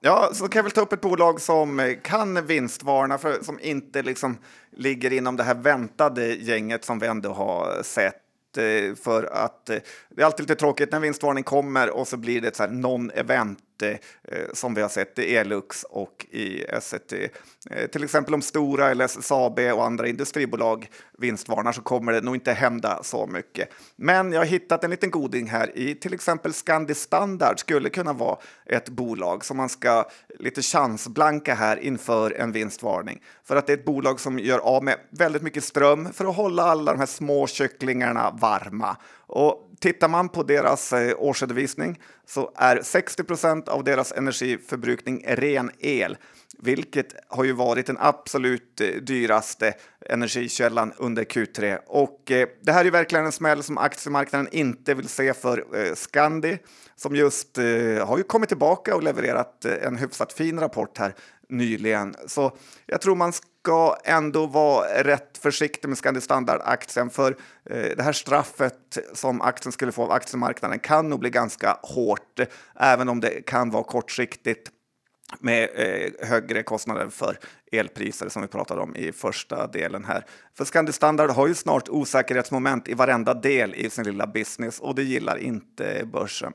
Ja, så kan jag väl ta upp ett bolag som eh, kan vinstvarna, för, som inte liksom ligger inom det här väntade gänget som vi ändå har sett. eh, För att eh, det är alltid lite tråkigt när vinstvarning kommer och så blir det ett non-event eh, eh, Eh, som vi har sett i Elux och i Essity. Eh, Till exempel om Stora eller SSAB och andra industribolag vinstvarnar så kommer det nog inte hända så mycket. Men jag har hittat en liten goding här i till exempel Scandi Standard skulle kunna vara ett bolag som man ska lite chansblanka här inför en vinstvarning. För att det är ett bolag som gör av med väldigt mycket ström för att hålla alla de här små kycklingarna varma. Och tittar man på deras eh, årsredovisning så är 60 procent av deras energiförbrukning ren el, vilket har ju varit den absolut eh, dyraste energikällan under Q3. Och eh, det här är ju verkligen en smäll som aktiemarknaden inte vill se för eh, Scandi som just eh, har ju kommit tillbaka och levererat eh, en hyfsat fin rapport här nyligen. Så jag tror man ska ändå vara rätt försiktig med Scandi Standard-aktien för eh, det här straffet som aktien skulle få av aktiemarknaden kan nog bli ganska hårt, även om det kan vara kortsiktigt med eh, högre kostnader för elpriser som vi pratade om i första delen här. För Scandi Standard har ju snart osäkerhetsmoment i varenda del i sin lilla business och det gillar inte börsen.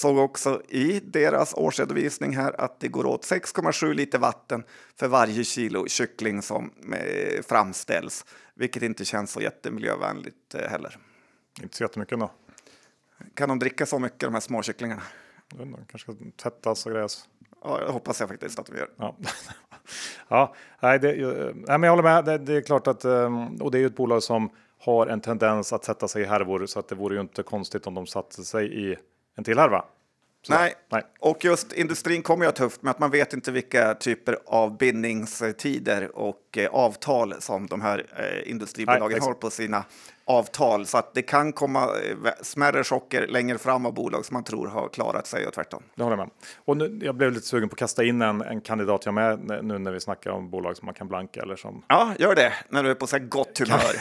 Såg också i deras årsredovisning här att det går åt 6,7 liter vatten för varje kilo kyckling som eh, framställs, vilket inte känns så jättemiljövänligt eh, heller.
Inte så jättemycket ändå.
Kan de dricka så mycket de här små kycklingarna?
Jag vet inte, Kanske ska tvättas och gräs.
Ja, det hoppas jag faktiskt att de gör.
Ja, ja nej, det, eh, nej, men jag håller med. Det, det är klart att, och det är ju ett bolag som har en tendens att sätta sig i härvor så att det vore ju inte konstigt om de satte sig i en till härva. Så,
Nej.
nej.
och just industrin kommer ju ha tufft med att man vet inte vilka typer av bindningstider och eh, avtal som de här eh, industribolagen
Nej,
har på sina avtal. Så att det kan komma eh, smärre chocker längre fram av bolag som man tror har klarat sig och tvärtom.
Det håller jag med. Och nu, jag blev lite sugen på att kasta in en, en kandidat jag med nu när vi snackar om bolag som man kan blanka eller som
Ja, gör det när du är på så här gott humör.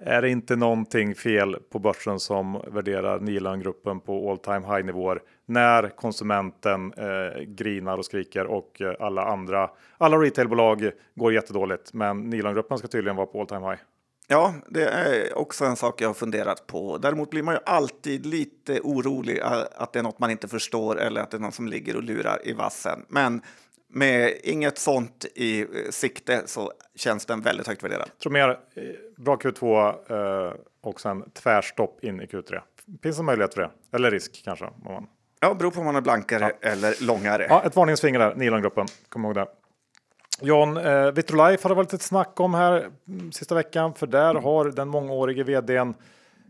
Är det inte någonting fel på börsen som värderar Nilan-gruppen på all time high nivåer när konsumenten eh, grinar och skriker och eh, alla andra, alla retailbolag går jättedåligt. Men Nilan-gruppen ska tydligen vara på all time high.
Ja, det är också en sak jag har funderat på. Däremot blir man ju alltid lite orolig eh, att det är något man inte förstår eller att det är någon som ligger och lurar i vassen. Men med inget sånt i eh, sikte så känns den väldigt högt värderad.
Tror mer eh, bra Q2 eh, och sen tvärstopp in i Q3. Finns det möjlighet för det? Eller risk kanske? Om man
Ja, beror på om man är blankare eller långare.
Ja, ett varningsfinger där, Nilongruppen. Kom ihåg det. John, eh, Vitrolife har det varit ett snack om här mm, sista veckan, för där har den mångårige vdn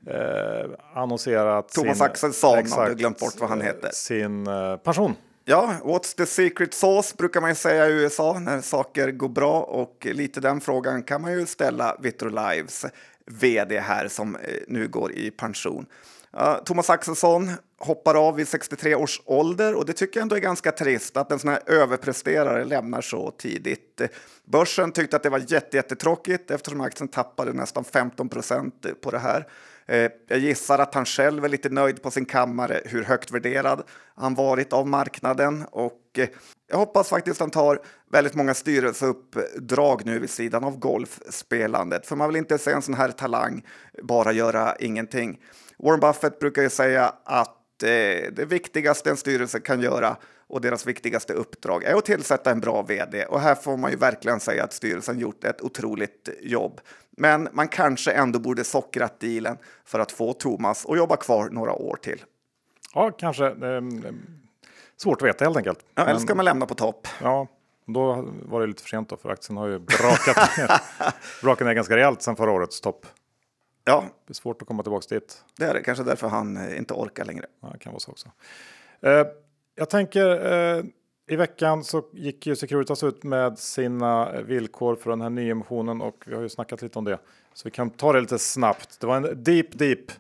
eh, annonserat
Thomas
sin,
Axelsson, om du glömt bort vad han heter.
Sin eh, pension.
Ja, what's the secret sauce brukar man ju säga i USA när saker går bra och lite den frågan kan man ju ställa Vitrolives vd här som eh, nu går i pension. Thomas Axelsson hoppar av vid 63 års ålder och det tycker jag ändå är ganska trist att en sån här överpresterare lämnar så tidigt. Börsen tyckte att det var jättetråkigt eftersom aktien tappade nästan 15 procent på det här. Eh, jag gissar att han själv är lite nöjd på sin kammare hur högt värderad han varit av marknaden och eh, jag hoppas faktiskt han tar väldigt många styrelseuppdrag nu vid sidan av golfspelandet för man vill inte se en sån här talang bara göra ingenting. Warren Buffett brukar ju säga att eh, det viktigaste en styrelse kan göra och deras viktigaste uppdrag är att tillsätta en bra vd. Och här får man ju verkligen säga att styrelsen gjort ett otroligt jobb. Men man kanske ändå borde sockrat dealen för att få Thomas att jobba kvar några år till.
Ja, kanske. Eh, svårt att veta helt enkelt.
Ja, eller ska man lämna på topp?
Ja, då var det lite för sent då, för aktien har ju brakat ner, brakat ner ganska rejält sedan förra årets topp.
Ja,
Det är svårt att komma tillbaka dit.
det är det kanske därför han eh, inte orkar längre.
Ja, det kan vara så också. Eh, jag tänker eh, i veckan så gick ju Securitas ut med sina eh, villkor för den här nyemissionen och vi har ju snackat lite om det. Så vi kan ta det lite snabbt. Det var en deep, deep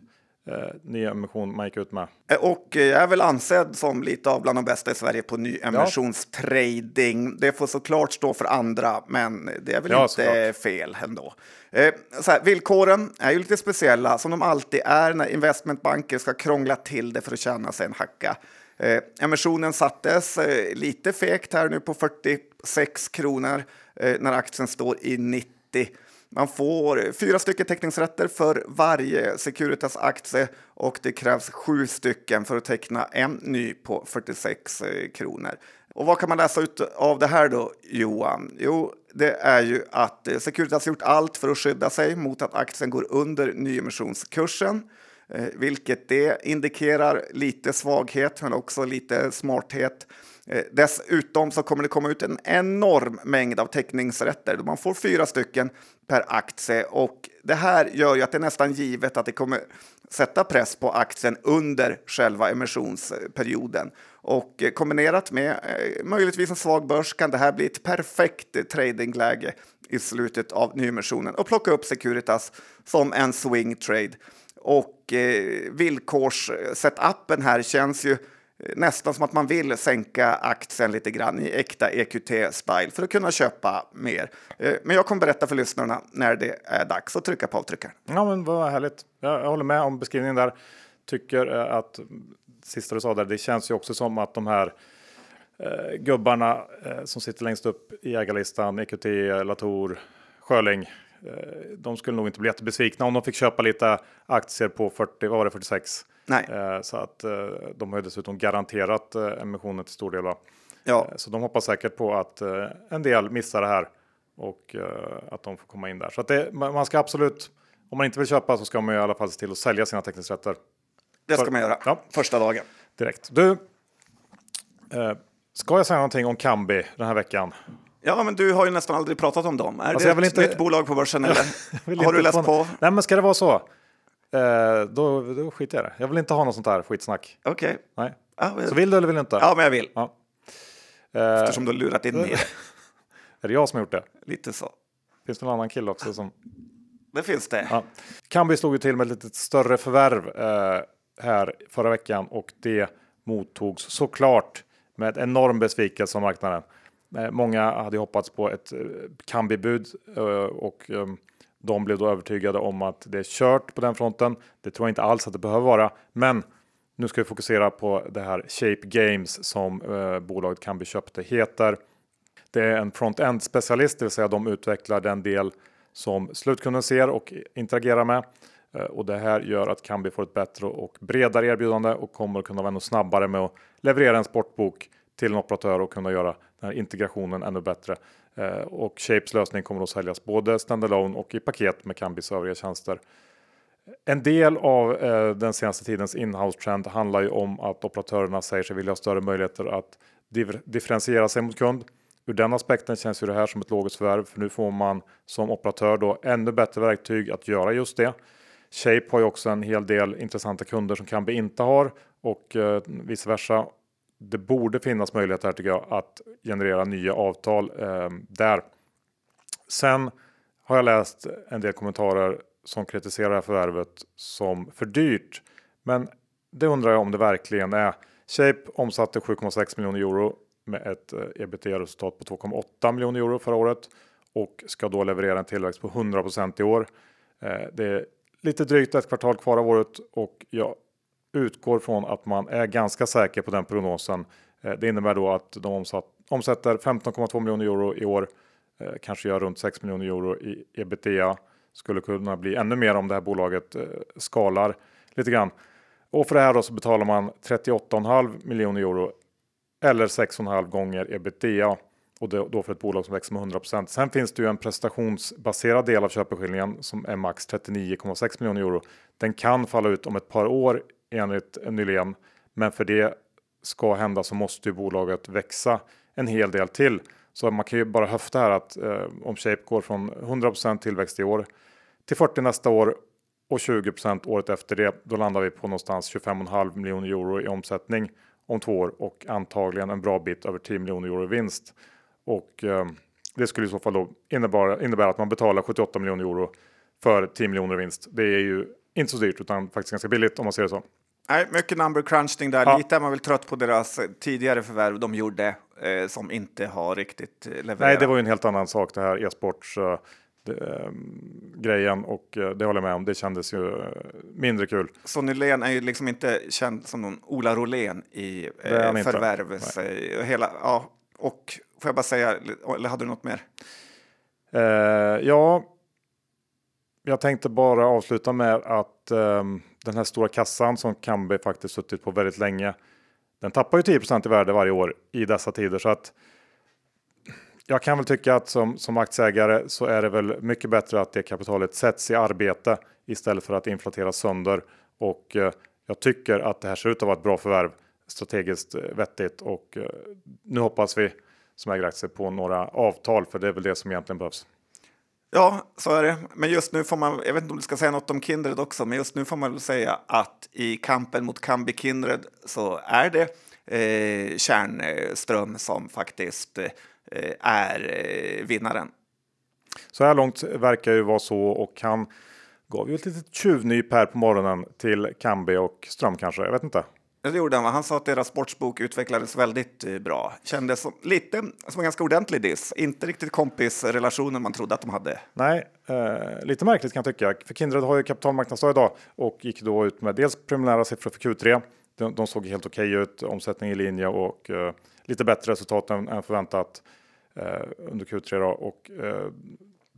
eh, nyemission man gick ut med.
Eh, Och eh, jag är väl ansedd som lite av bland de bästa i Sverige på nyemissionstrading. Det får såklart stå för andra, men det är väl
Ja,
inte
såklart.
fel ändå. Eh, här, villkoren är ju lite speciella, som de alltid är när investmentbanker ska krångla till det för att tjäna sig en hacka. Eh, emissionen sattes eh, lite fegt här nu på 46 kronor eh, när aktien står i 90. Man får fyra stycken teckningsrätter för varje Securitas-aktie och det krävs sju stycken för att teckna en ny på 46 eh, kronor. Och vad kan man läsa ut av det här då, Johan? Jo, det är ju att eh, Securitas gjort allt för att skydda sig mot att aktien går under nyemissionskursen. Eh, vilket det indikerar lite svaghet men också lite smarthet. Eh, Dessutom så kommer det komma ut en enorm mängd av teckningsrätter. Man får fyra stycken per aktie och det här gör ju att det är nästan givet att det kommer sätta press på aktien under själva emissionsperioden. Och eh, kombinerat med eh, möjligtvis en svag börs kan det här bli ett perfekt tradingläge i slutet av nyemissionen och plocka upp Securitas som en swing trade. Och eh, villkorssetupen här känns ju eh, nästan som att man vill sänka aktien lite grann i äkta EQT-style för att kunna köpa mer. Eh, men jag kommer berätta för lyssnarna när det är dags att trycka på avtryckaren.
Ja, men vad härligt. Jag, håller med om beskrivningen där. Tycker eh, att sista du sa där, det känns ju också som att de här eh, gubbarna eh, som sitter längst upp i ägarlistan, EQT, Latour, Sjöling, de skulle nog inte bli jättebesvikna om de fick köpa lite aktier på 40, vad var det, 46?
Nej.
Eh, så att eh, de har ju dessutom garanterat eh, emissionen till stor del.
Ja,
Eh, Så de hoppas säkert på att eh, en del missar det här och eh, att de får komma in där. Så att det, man ska absolut, om man inte vill köpa så ska man i alla fall se till att sälja sina teckningsrätter
det ska man göra
Ja.
första dagen.
direkt. Du, eh, ska jag säga någonting om Kambi den här veckan?
Ja, men du har ju nästan aldrig pratat om dem. Är
Alltså,
det
jag
ett
inte-
nytt bolag på börsen eller? Har du läst
få-
på?
Nej, men ska det vara så? Eh, då, då skiter jag i det. Jag vill inte ha något sånt där skitsnack.
Okej.
Nej.
Ja, men-
Så vill du eller vill du inte?
ja, men jag vill.
Ja. Eh,
Eftersom du har lurat in mig.
är det jag som har gjort det?
Lite så.
Finns det någon annan kille också som...
Det finns det.
Ja. Kambi slog ju till med ett lite större förvärv eh, här förra veckan och det mottogs såklart med enorm besvikelse av marknaden. Eh, många hade ju hoppats på ett eh, Kambi-bud eh, och ehm, de blev då övertygade om att det är kört på den fronten. Det tror jag inte alls att det behöver vara, men nu ska vi fokusera på det här Shape Games som bolaget Kambi köpte heter. Det är en front-end specialist, det vill säga de utvecklar den del som slutkunden ser och interagerar med. Och det här gör att Kambi får ett bättre och bredare erbjudande och kommer att kunna vara ännu snabbare med att leverera en sportbok till en operatör och kunna göra den här integrationen ännu bättre. Eh, Och Shapes lösning kommer att säljas både standalone och i paket med Kambis övriga tjänster. En del av eh, den senaste tidens inhouse-trend handlar ju om att operatörerna säger sig vilja ha större möjligheter att differentiera sig mot kund. Ur den aspekten känns ju det här som ett logiskt förvärv för nu får man som operatör då ännu bättre verktyg att göra just det. Shape har ju också en hel del intressanta kunder som Kambi inte har och eh, vice versa. Det borde finnas möjlighet här tycker jag att generera nya avtal eh, där. Sen har jag läst en del kommentarer som kritiserar det här förvärvet som för dyrt. Men det undrar jag om det verkligen är. Shape omsatte 7,6 miljoner euro med ett eh, ebitda-resultat på 2,8 miljoner euro förra året och ska då leverera en tillväxt på 100 i år. Eh, det är lite drygt ett kvartal kvar av året och jag utgår från att man är ganska säker på den prognosen. Eh, det innebär då att de omsatt, omsätter 15,2 miljoner euro i år, eh, kanske gör runt 6 miljoner euro i ebitda. Skulle kunna bli ännu mer om det här bolaget eh, skalar lite grann. Och för det här då så betalar man 38,5 miljoner euro eller 6,5 gånger ebitda och då för ett bolag som växer med 100% Sen finns det ju en prestationsbaserad del av köpeskillingen som är max 39,6 miljoner euro. Den kan falla ut om ett par år enligt Nylén, men för det ska hända så måste ju bolaget växa en hel del till. Så man kan ju bara höfta här att eh, om Shape går från 100 tillväxt i år till 40 nästa år och 20% året efter det, då landar vi på någonstans 25,5 miljoner euro i omsättning om två år och antagligen en bra bit över 10 miljoner euro i vinst. Och eh, det skulle i så fall då innebära, innebära att man betalar 78 miljoner euro för 10 miljoner i vinst. Det är ju inte så dyrt utan faktiskt ganska billigt om man ser det så.
Nej, mycket number crunching där. Ja. Lite är man väl trött på deras tidigare förvärv de gjorde eh, som inte har riktigt eh, levererat.
Nej, det var ju en helt annan sak det här e-sports eh, Eh, grejen och eh, det håller jag med om. Det kändes ju eh, mindre kul.
Så Nylén är ju liksom inte känd som någon Ola Rolén i eh, förvärvs... Hela, ja, och får jag bara säga, eller hade du något mer?
Eh, ja, jag tänkte bara avsluta med att um, den här stora kassan som Kambi faktiskt suttit på väldigt länge. Den tappar ju 10% i värde varje år i dessa tider så att jag kan väl tycka att som, som aktieägare så är det väl mycket bättre att det kapitalet sätts i arbete istället för att inflateras sönder. Och uh, jag tycker att det här ser ut att vara ett bra förvärv, strategiskt eh, vettigt och uh, nu hoppas vi som äger aktier på några avtal för det är väl det som egentligen behövs.
Ja, så är det. Men just nu får man, jag vet inte om du ska säga något om Kindred också, men just nu får man väl säga att i kampen mot Kambi Kindred så är det eh, Kärnström som faktiskt eh, är eh, vinnaren.
Så här långt verkar det vara så och han gav ju ett litet tjuvnyp här på morgonen till Kambi och Ström kanske. Jag vet inte.
Det gjorde han. Han sa att deras sportsbok utvecklades väldigt eh, bra. Kändes som, lite som en ganska ordentlig diss. Inte riktigt kompisrelationen man trodde att de hade.
Nej, eh, lite märkligt kan jag tycka. För Kindred har ju kapitalmarknadsdag idag och gick då ut med dels preliminära siffror för Q3. De, de såg helt okej okay ut, omsättning i linje och eh, lite bättre resultat än, än förväntat. Eh, under Q3. Då. Och, eh,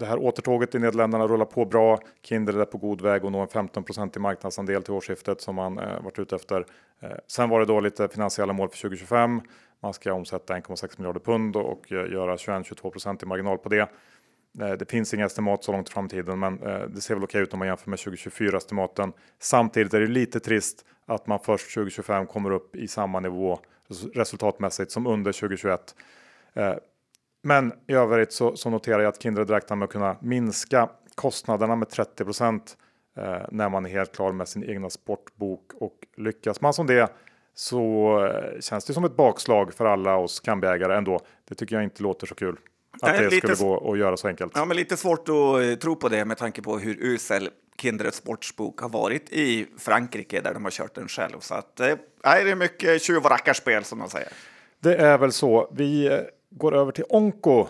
det här återtåget i Nederländerna rullar på bra. Kindred är på god väg att nå en 15% i marknadsandel till årsskiftet som man eh, varit ute efter. Eh, sen var det då lite finansiella mål för 2025. Man ska omsätta 1,6 miljarder pund och eh, göra 21-22 i marginal på det. Eh, det finns inga estimat så långt i framtiden, men det ser väl okej ut om man jämför med 2024 estimaten. Samtidigt är det lite trist att man först 2025 kommer upp i samma nivå resultatmässigt som under 2021. Men i övrigt så, så noterar jag att Kindred räknar med att kunna minska kostnaderna med 30 eh, när man är helt klar med sin egna sportbok och lyckas man som det så eh, känns det som ett bakslag för alla oss Kambiägare ändå. Det tycker jag inte låter så kul. Att det skulle gå att göra så enkelt.
Ja, men lite svårt att eh, tro på det med tanke på hur usel Kindred Sportsbok har varit i Frankrike där de har kört den själv. Så att, eh, det är mycket tjuv och rackarspel som man säger.
Det är väl så. Vi eh, går över till Onko.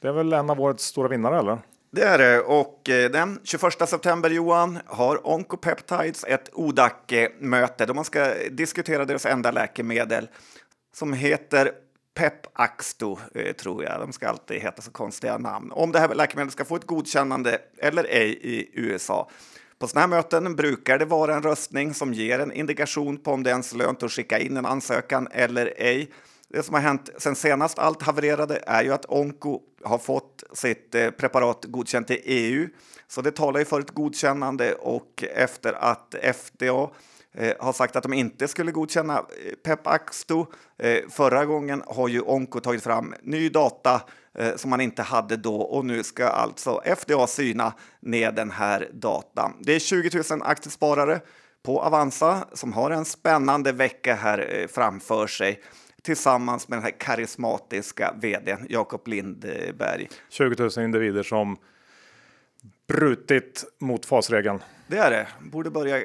Det är väl en av årets stora vinnare eller?
Det är det och eh, den 21 september Johan har Oncopeptides ett ODAC-möte då man ska diskutera deras enda läkemedel som heter Pepaxto, eh, tror jag. De ska alltid heta så konstiga namn. Om det här läkemedlet ska få ett godkännande eller ej i USA. På sådana här möten brukar det vara en röstning som ger en indikation på om det ens lönt att skicka in en ansökan eller ej. Det som har hänt sen senast allt havererade är ju att Onko har fått sitt eh, preparat godkänt i EU. Så det talar ju för ett godkännande och efter att FDA eh, har sagt att de inte skulle godkänna eh, Pepaxto. Eh, förra gången har ju Onko tagit fram ny data eh, som man inte hade då och nu ska alltså FDA syna ner den här datan. Det är 20 000 aktiesparare på Avanza som har en spännande vecka här eh, framför sig tillsammans med den här karismatiska vdn Jakob Lindberg.
20 000 individer som brutit mot fasregeln.
Det är det. Borde börja. Eh,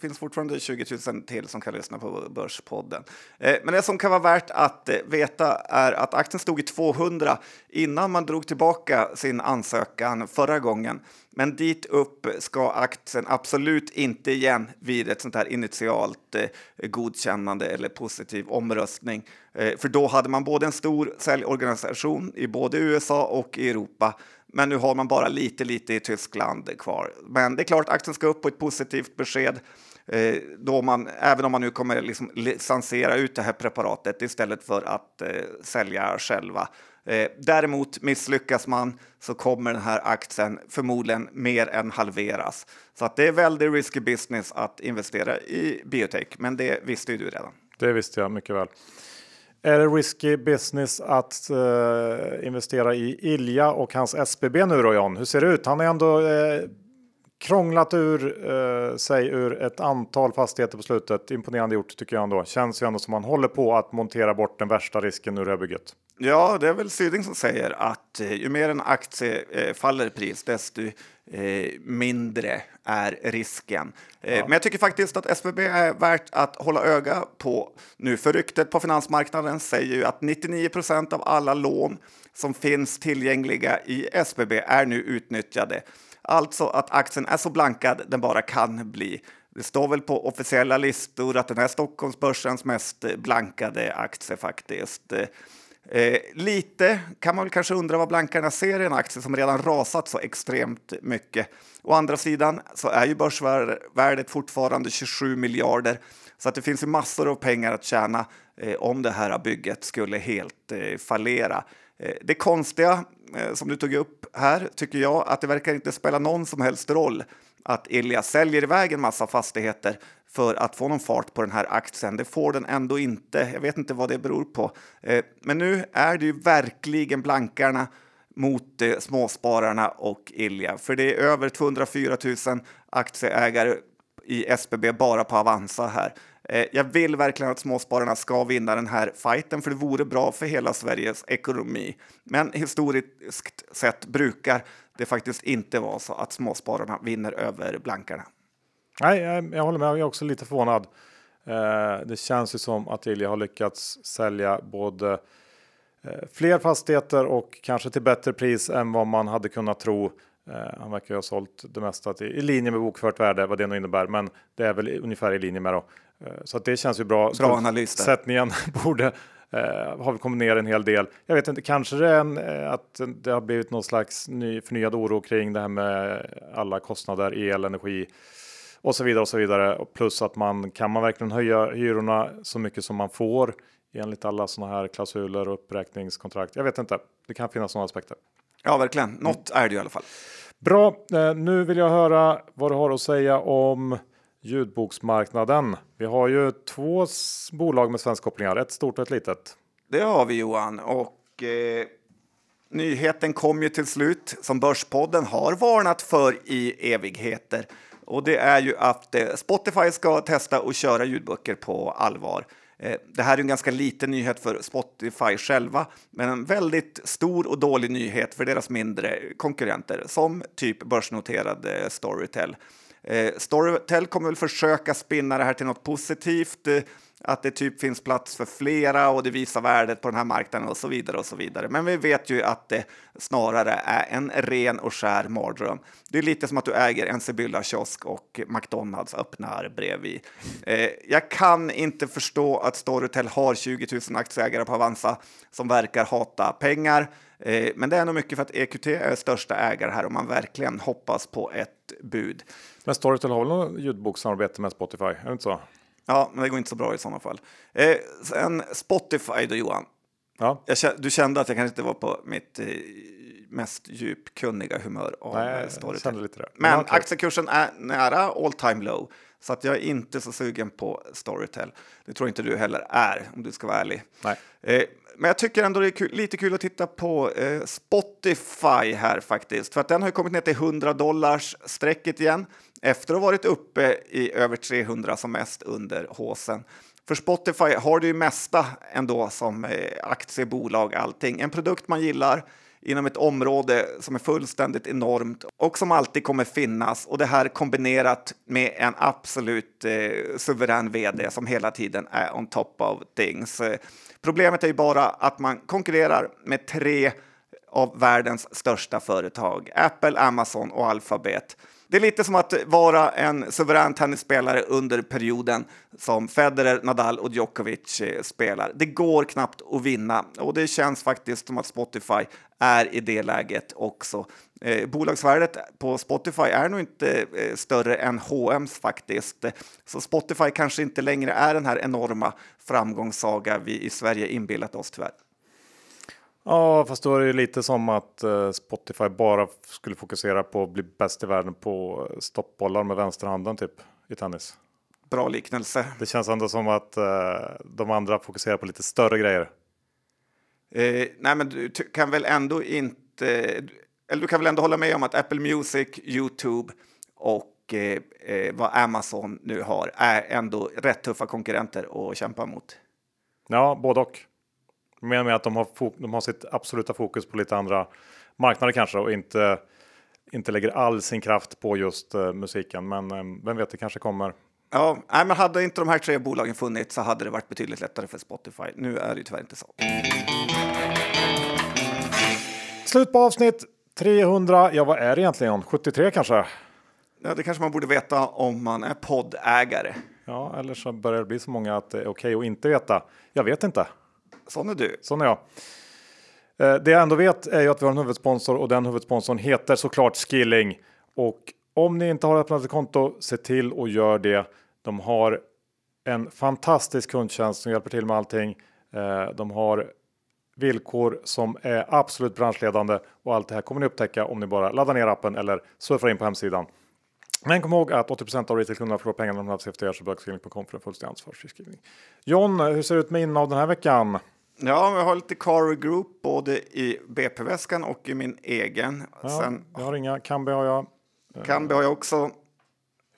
finns fortfarande 20 000 till som kan lyssna på Börspodden. Eh, men det som kan vara värt att eh, veta är att aktien stod i 200 innan man drog tillbaka sin ansökan förra gången. Men dit upp ska aktien absolut inte igen vid ett sånt här initialt godkännande eller positiv omröstning. För då hade man både en stor säljorganisation i både USA och Europa men nu har man bara lite, lite i Tyskland kvar. Men det är klart, aktien ska upp på ett positivt besked. Eh, då man, även om man nu kommer liksom licensiera ut det här preparatet istället för att eh, sälja själva. Eh, däremot misslyckas man så kommer den här aktien förmodligen mer än halveras. Så att det är väldigt risky business att investera i biotech, men det visste ju du redan.
Det visste jag mycket väl. Är det risky business att uh, investera i Ilja och hans SBB nu då John? Hur ser det ut? Han har ändå uh, krånglat ur uh, sig ur ett antal fastigheter på slutet. Imponerande gjort tycker jag ändå. Känns ju ändå som han håller på att montera bort den värsta risken ur det här bygget.
Ja, det är väl Syding som säger att ju mer en aktie faller i pris, desto eh, mindre är risken. Eh, ja. Men jag tycker faktiskt att SBB är värt att hålla öga på nu, för ryktet på finansmarknaden säger ju att 99 procent av alla lån som finns tillgängliga i SBB är nu utnyttjade. Alltså att aktien är så blankad den bara kan bli. Det står väl på officiella listor att den är Stockholmsbörsens mest blankade aktie faktiskt. Eh, lite kan man väl kanske undra vad blankarna ser i en aktie som redan rasat så extremt mycket. Å andra sidan så är ju börsvärdet fortfarande 27 miljarder så att det finns ju massor av pengar att tjäna eh, om det här bygget skulle helt eh, fallera. Eh, det konstiga eh, som du tog upp här tycker jag att det verkar inte spela någon som helst roll att Ilja säljer iväg en massa fastigheter för att få någon fart på den här aktien. Det får den ändå inte. Jag vet inte vad det beror på. Eh, men nu är det ju verkligen blankarna mot eh, småspararna och Ilja, för det är över 204 000 aktieägare i SBB bara på Avanza här. Eh, jag vill verkligen att småspararna ska vinna den här fighten, för det vore bra för hela Sveriges ekonomi. Men historiskt sett brukar det faktiskt inte vara så att småspararna vinner över blankarna.
Nej, jag, jag håller med. Jag är också lite förvånad. Eh, det känns ju som att Ilja har lyckats sälja både eh, fler fastigheter och kanske till bättre pris än vad man hade kunnat tro. Eh, han verkar ju ha sålt det mesta till, i linje med bokfört värde, vad det nu innebär, men det är väl ungefär i linje med då. Eh, så att det känns ju bra.
Bra analys.
Sättningen borde Uh, har vi kommit ner en hel del. Jag vet inte, kanske det är en, uh, att det har blivit någon slags ny förnyad oro kring det här med alla kostnader, el, energi och så vidare och så vidare. Och plus att man kan man verkligen höja hyrorna så mycket som man får enligt alla sådana här klausuler och uppräkningskontrakt. Jag vet inte. Det kan finnas sådana aspekter.
Ja, verkligen. Något är det i alla fall.
Bra. Uh, nu vill jag höra vad du har att säga om ljudboksmarknaden. Vi har ju två bolag med svenska kopplingar, ett stort och ett litet.
Det har vi Johan och eh, nyheten kom ju till slut som Börspodden har varnat för i evigheter. Och det är ju att eh, Spotify ska testa att köra ljudböcker på allvar. Eh, det här är en ganska liten nyhet för Spotify själva, men en väldigt stor och dålig nyhet för deras mindre konkurrenter som typ börsnoterade eh, Storytel. Storytel kommer väl försöka spinna det här till något positivt, att det typ finns plats för flera och det visar värdet på den här marknaden och så vidare och så vidare. Men vi vet ju att det snarare är en ren och skär mardröm. Det är lite som att du äger en Sibylla kiosk och McDonalds öppnar bredvid. Eh, jag kan inte förstå att Storytel har 20 000 aktieägare på Avanza som verkar hata pengar. Eh, men det är nog mycket för att EQT är största ägare här och man verkligen hoppas på ett bud.
Men Storytel har väl något ljudbokssamarbete med Spotify? Är det inte så?
Ja, men det går inte så bra i sådana fall. Eh, sen Spotify då Johan.
Ja.
Jag, du kände att jag kanske inte var på mitt eh, mest djupkunniga humör av
Nej,
Storytel. Men
Ja, okej.
aktiekursen är nära all time low. Så att jag är inte så sugen på Storytel. Det tror inte du heller är, om du ska vara ärlig.
Nej.
Eh, men jag tycker ändå det är kul, lite kul att titta på eh, Spotify här faktiskt. För att den har kommit ner till 100 dollars strecket igen efter att ha varit uppe i över 300 som mest under håsen. För Spotify har det ju mesta ändå som eh, aktiebolag, allting. En produkt man gillar inom ett område som är fullständigt enormt och som alltid kommer finnas. Och det här kombinerat med en absolut eh, suverän vd som hela tiden är on top of things. Eh, problemet är ju bara att man konkurrerar med tre av världens största företag. Apple, Amazon och Alphabet. Det är lite som att vara en suverän tennisspelare under perioden som Federer, Nadal och Djokovic eh, spelar. Det går knappt att vinna och det känns faktiskt som att Spotify är i det läget också. Eh, bolagsvärdet på Spotify är nog inte eh, större än H&M's faktiskt. Så Spotify kanske inte längre är den här enorma framgångssaga vi i Sverige inbillat oss tyvärr.
Ja, fast då är det ju lite som att eh, Spotify bara skulle fokusera på att bli bäst i världen på stoppbollar med vänsterhanden typ i tennis.
Bra liknelse.
Det känns ändå som att eh, de andra fokuserar på lite större grejer.
Eh, nej, men du kan väl ändå inte... Eller du kan väl ändå hålla med om att Apple Music, Youtube och eh, eh, vad Amazon nu har är ändå rätt tuffa konkurrenter att kämpa mot.
Ja, både och. Men med att de har, de har sitt absoluta fokus på lite andra marknader kanske och inte, inte lägger all sin kraft på just eh, musiken. Men eh, vem vet, det kanske kommer.
Ja, nej, men hade inte de här tre bolagen funnits så hade det varit betydligt lättare för Spotify. Nu är det ju tyvärr inte så.
Slut på avsnitt 300. Ja, vad är det egentligen? 73 kanske?
Ja, det kanske man borde veta om man är poddägare.
Ja, eller så börjar det bli så många att det är okej att inte veta. Jag vet inte.
Sån är du.
Sån är jag. Eh, det jag ändå vet är ju att vi har en huvudsponsor och den huvudsponsorn heter såklart Skilling. Och om ni inte har öppnat ett konto, se till och gör det. De har en fantastisk kundtjänst som hjälper till med allting. Eh, de har villkor som är absolut branschledande och allt det här kommer ni upptäcka om ni bara laddar ner appen eller surfar in på hemsidan. Men kom ihåg att 80% av retailkunderna förlorar pengarna om de haft efter er så bögskilling.com för en fullständig ansvarsfri skrivning. John, hur ser det ut med innehav den här veckan?
Ja, vi har lite Car Group både i BP-väskan och i min egen.
Ja,
Sen
jag har inga. Kambi har jag.
Kambi har jag också.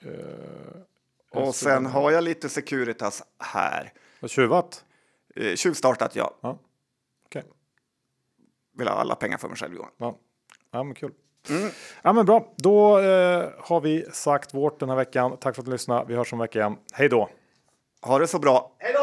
Eh,
Och sen har jag lite Securitas här.
Har tjuvat?
Eh, Tjuvstartat, ja.
Ja. Okej.
Vill ha alla pengar för mig själv, Johan.
Ja. ja, men kul. Ja, men bra. Då eh, har vi sagt vårt den här veckan. Tack för att ni lyssnade. Vi hörs om en vecka igen. Hej då!
Ha det så bra. Hej då!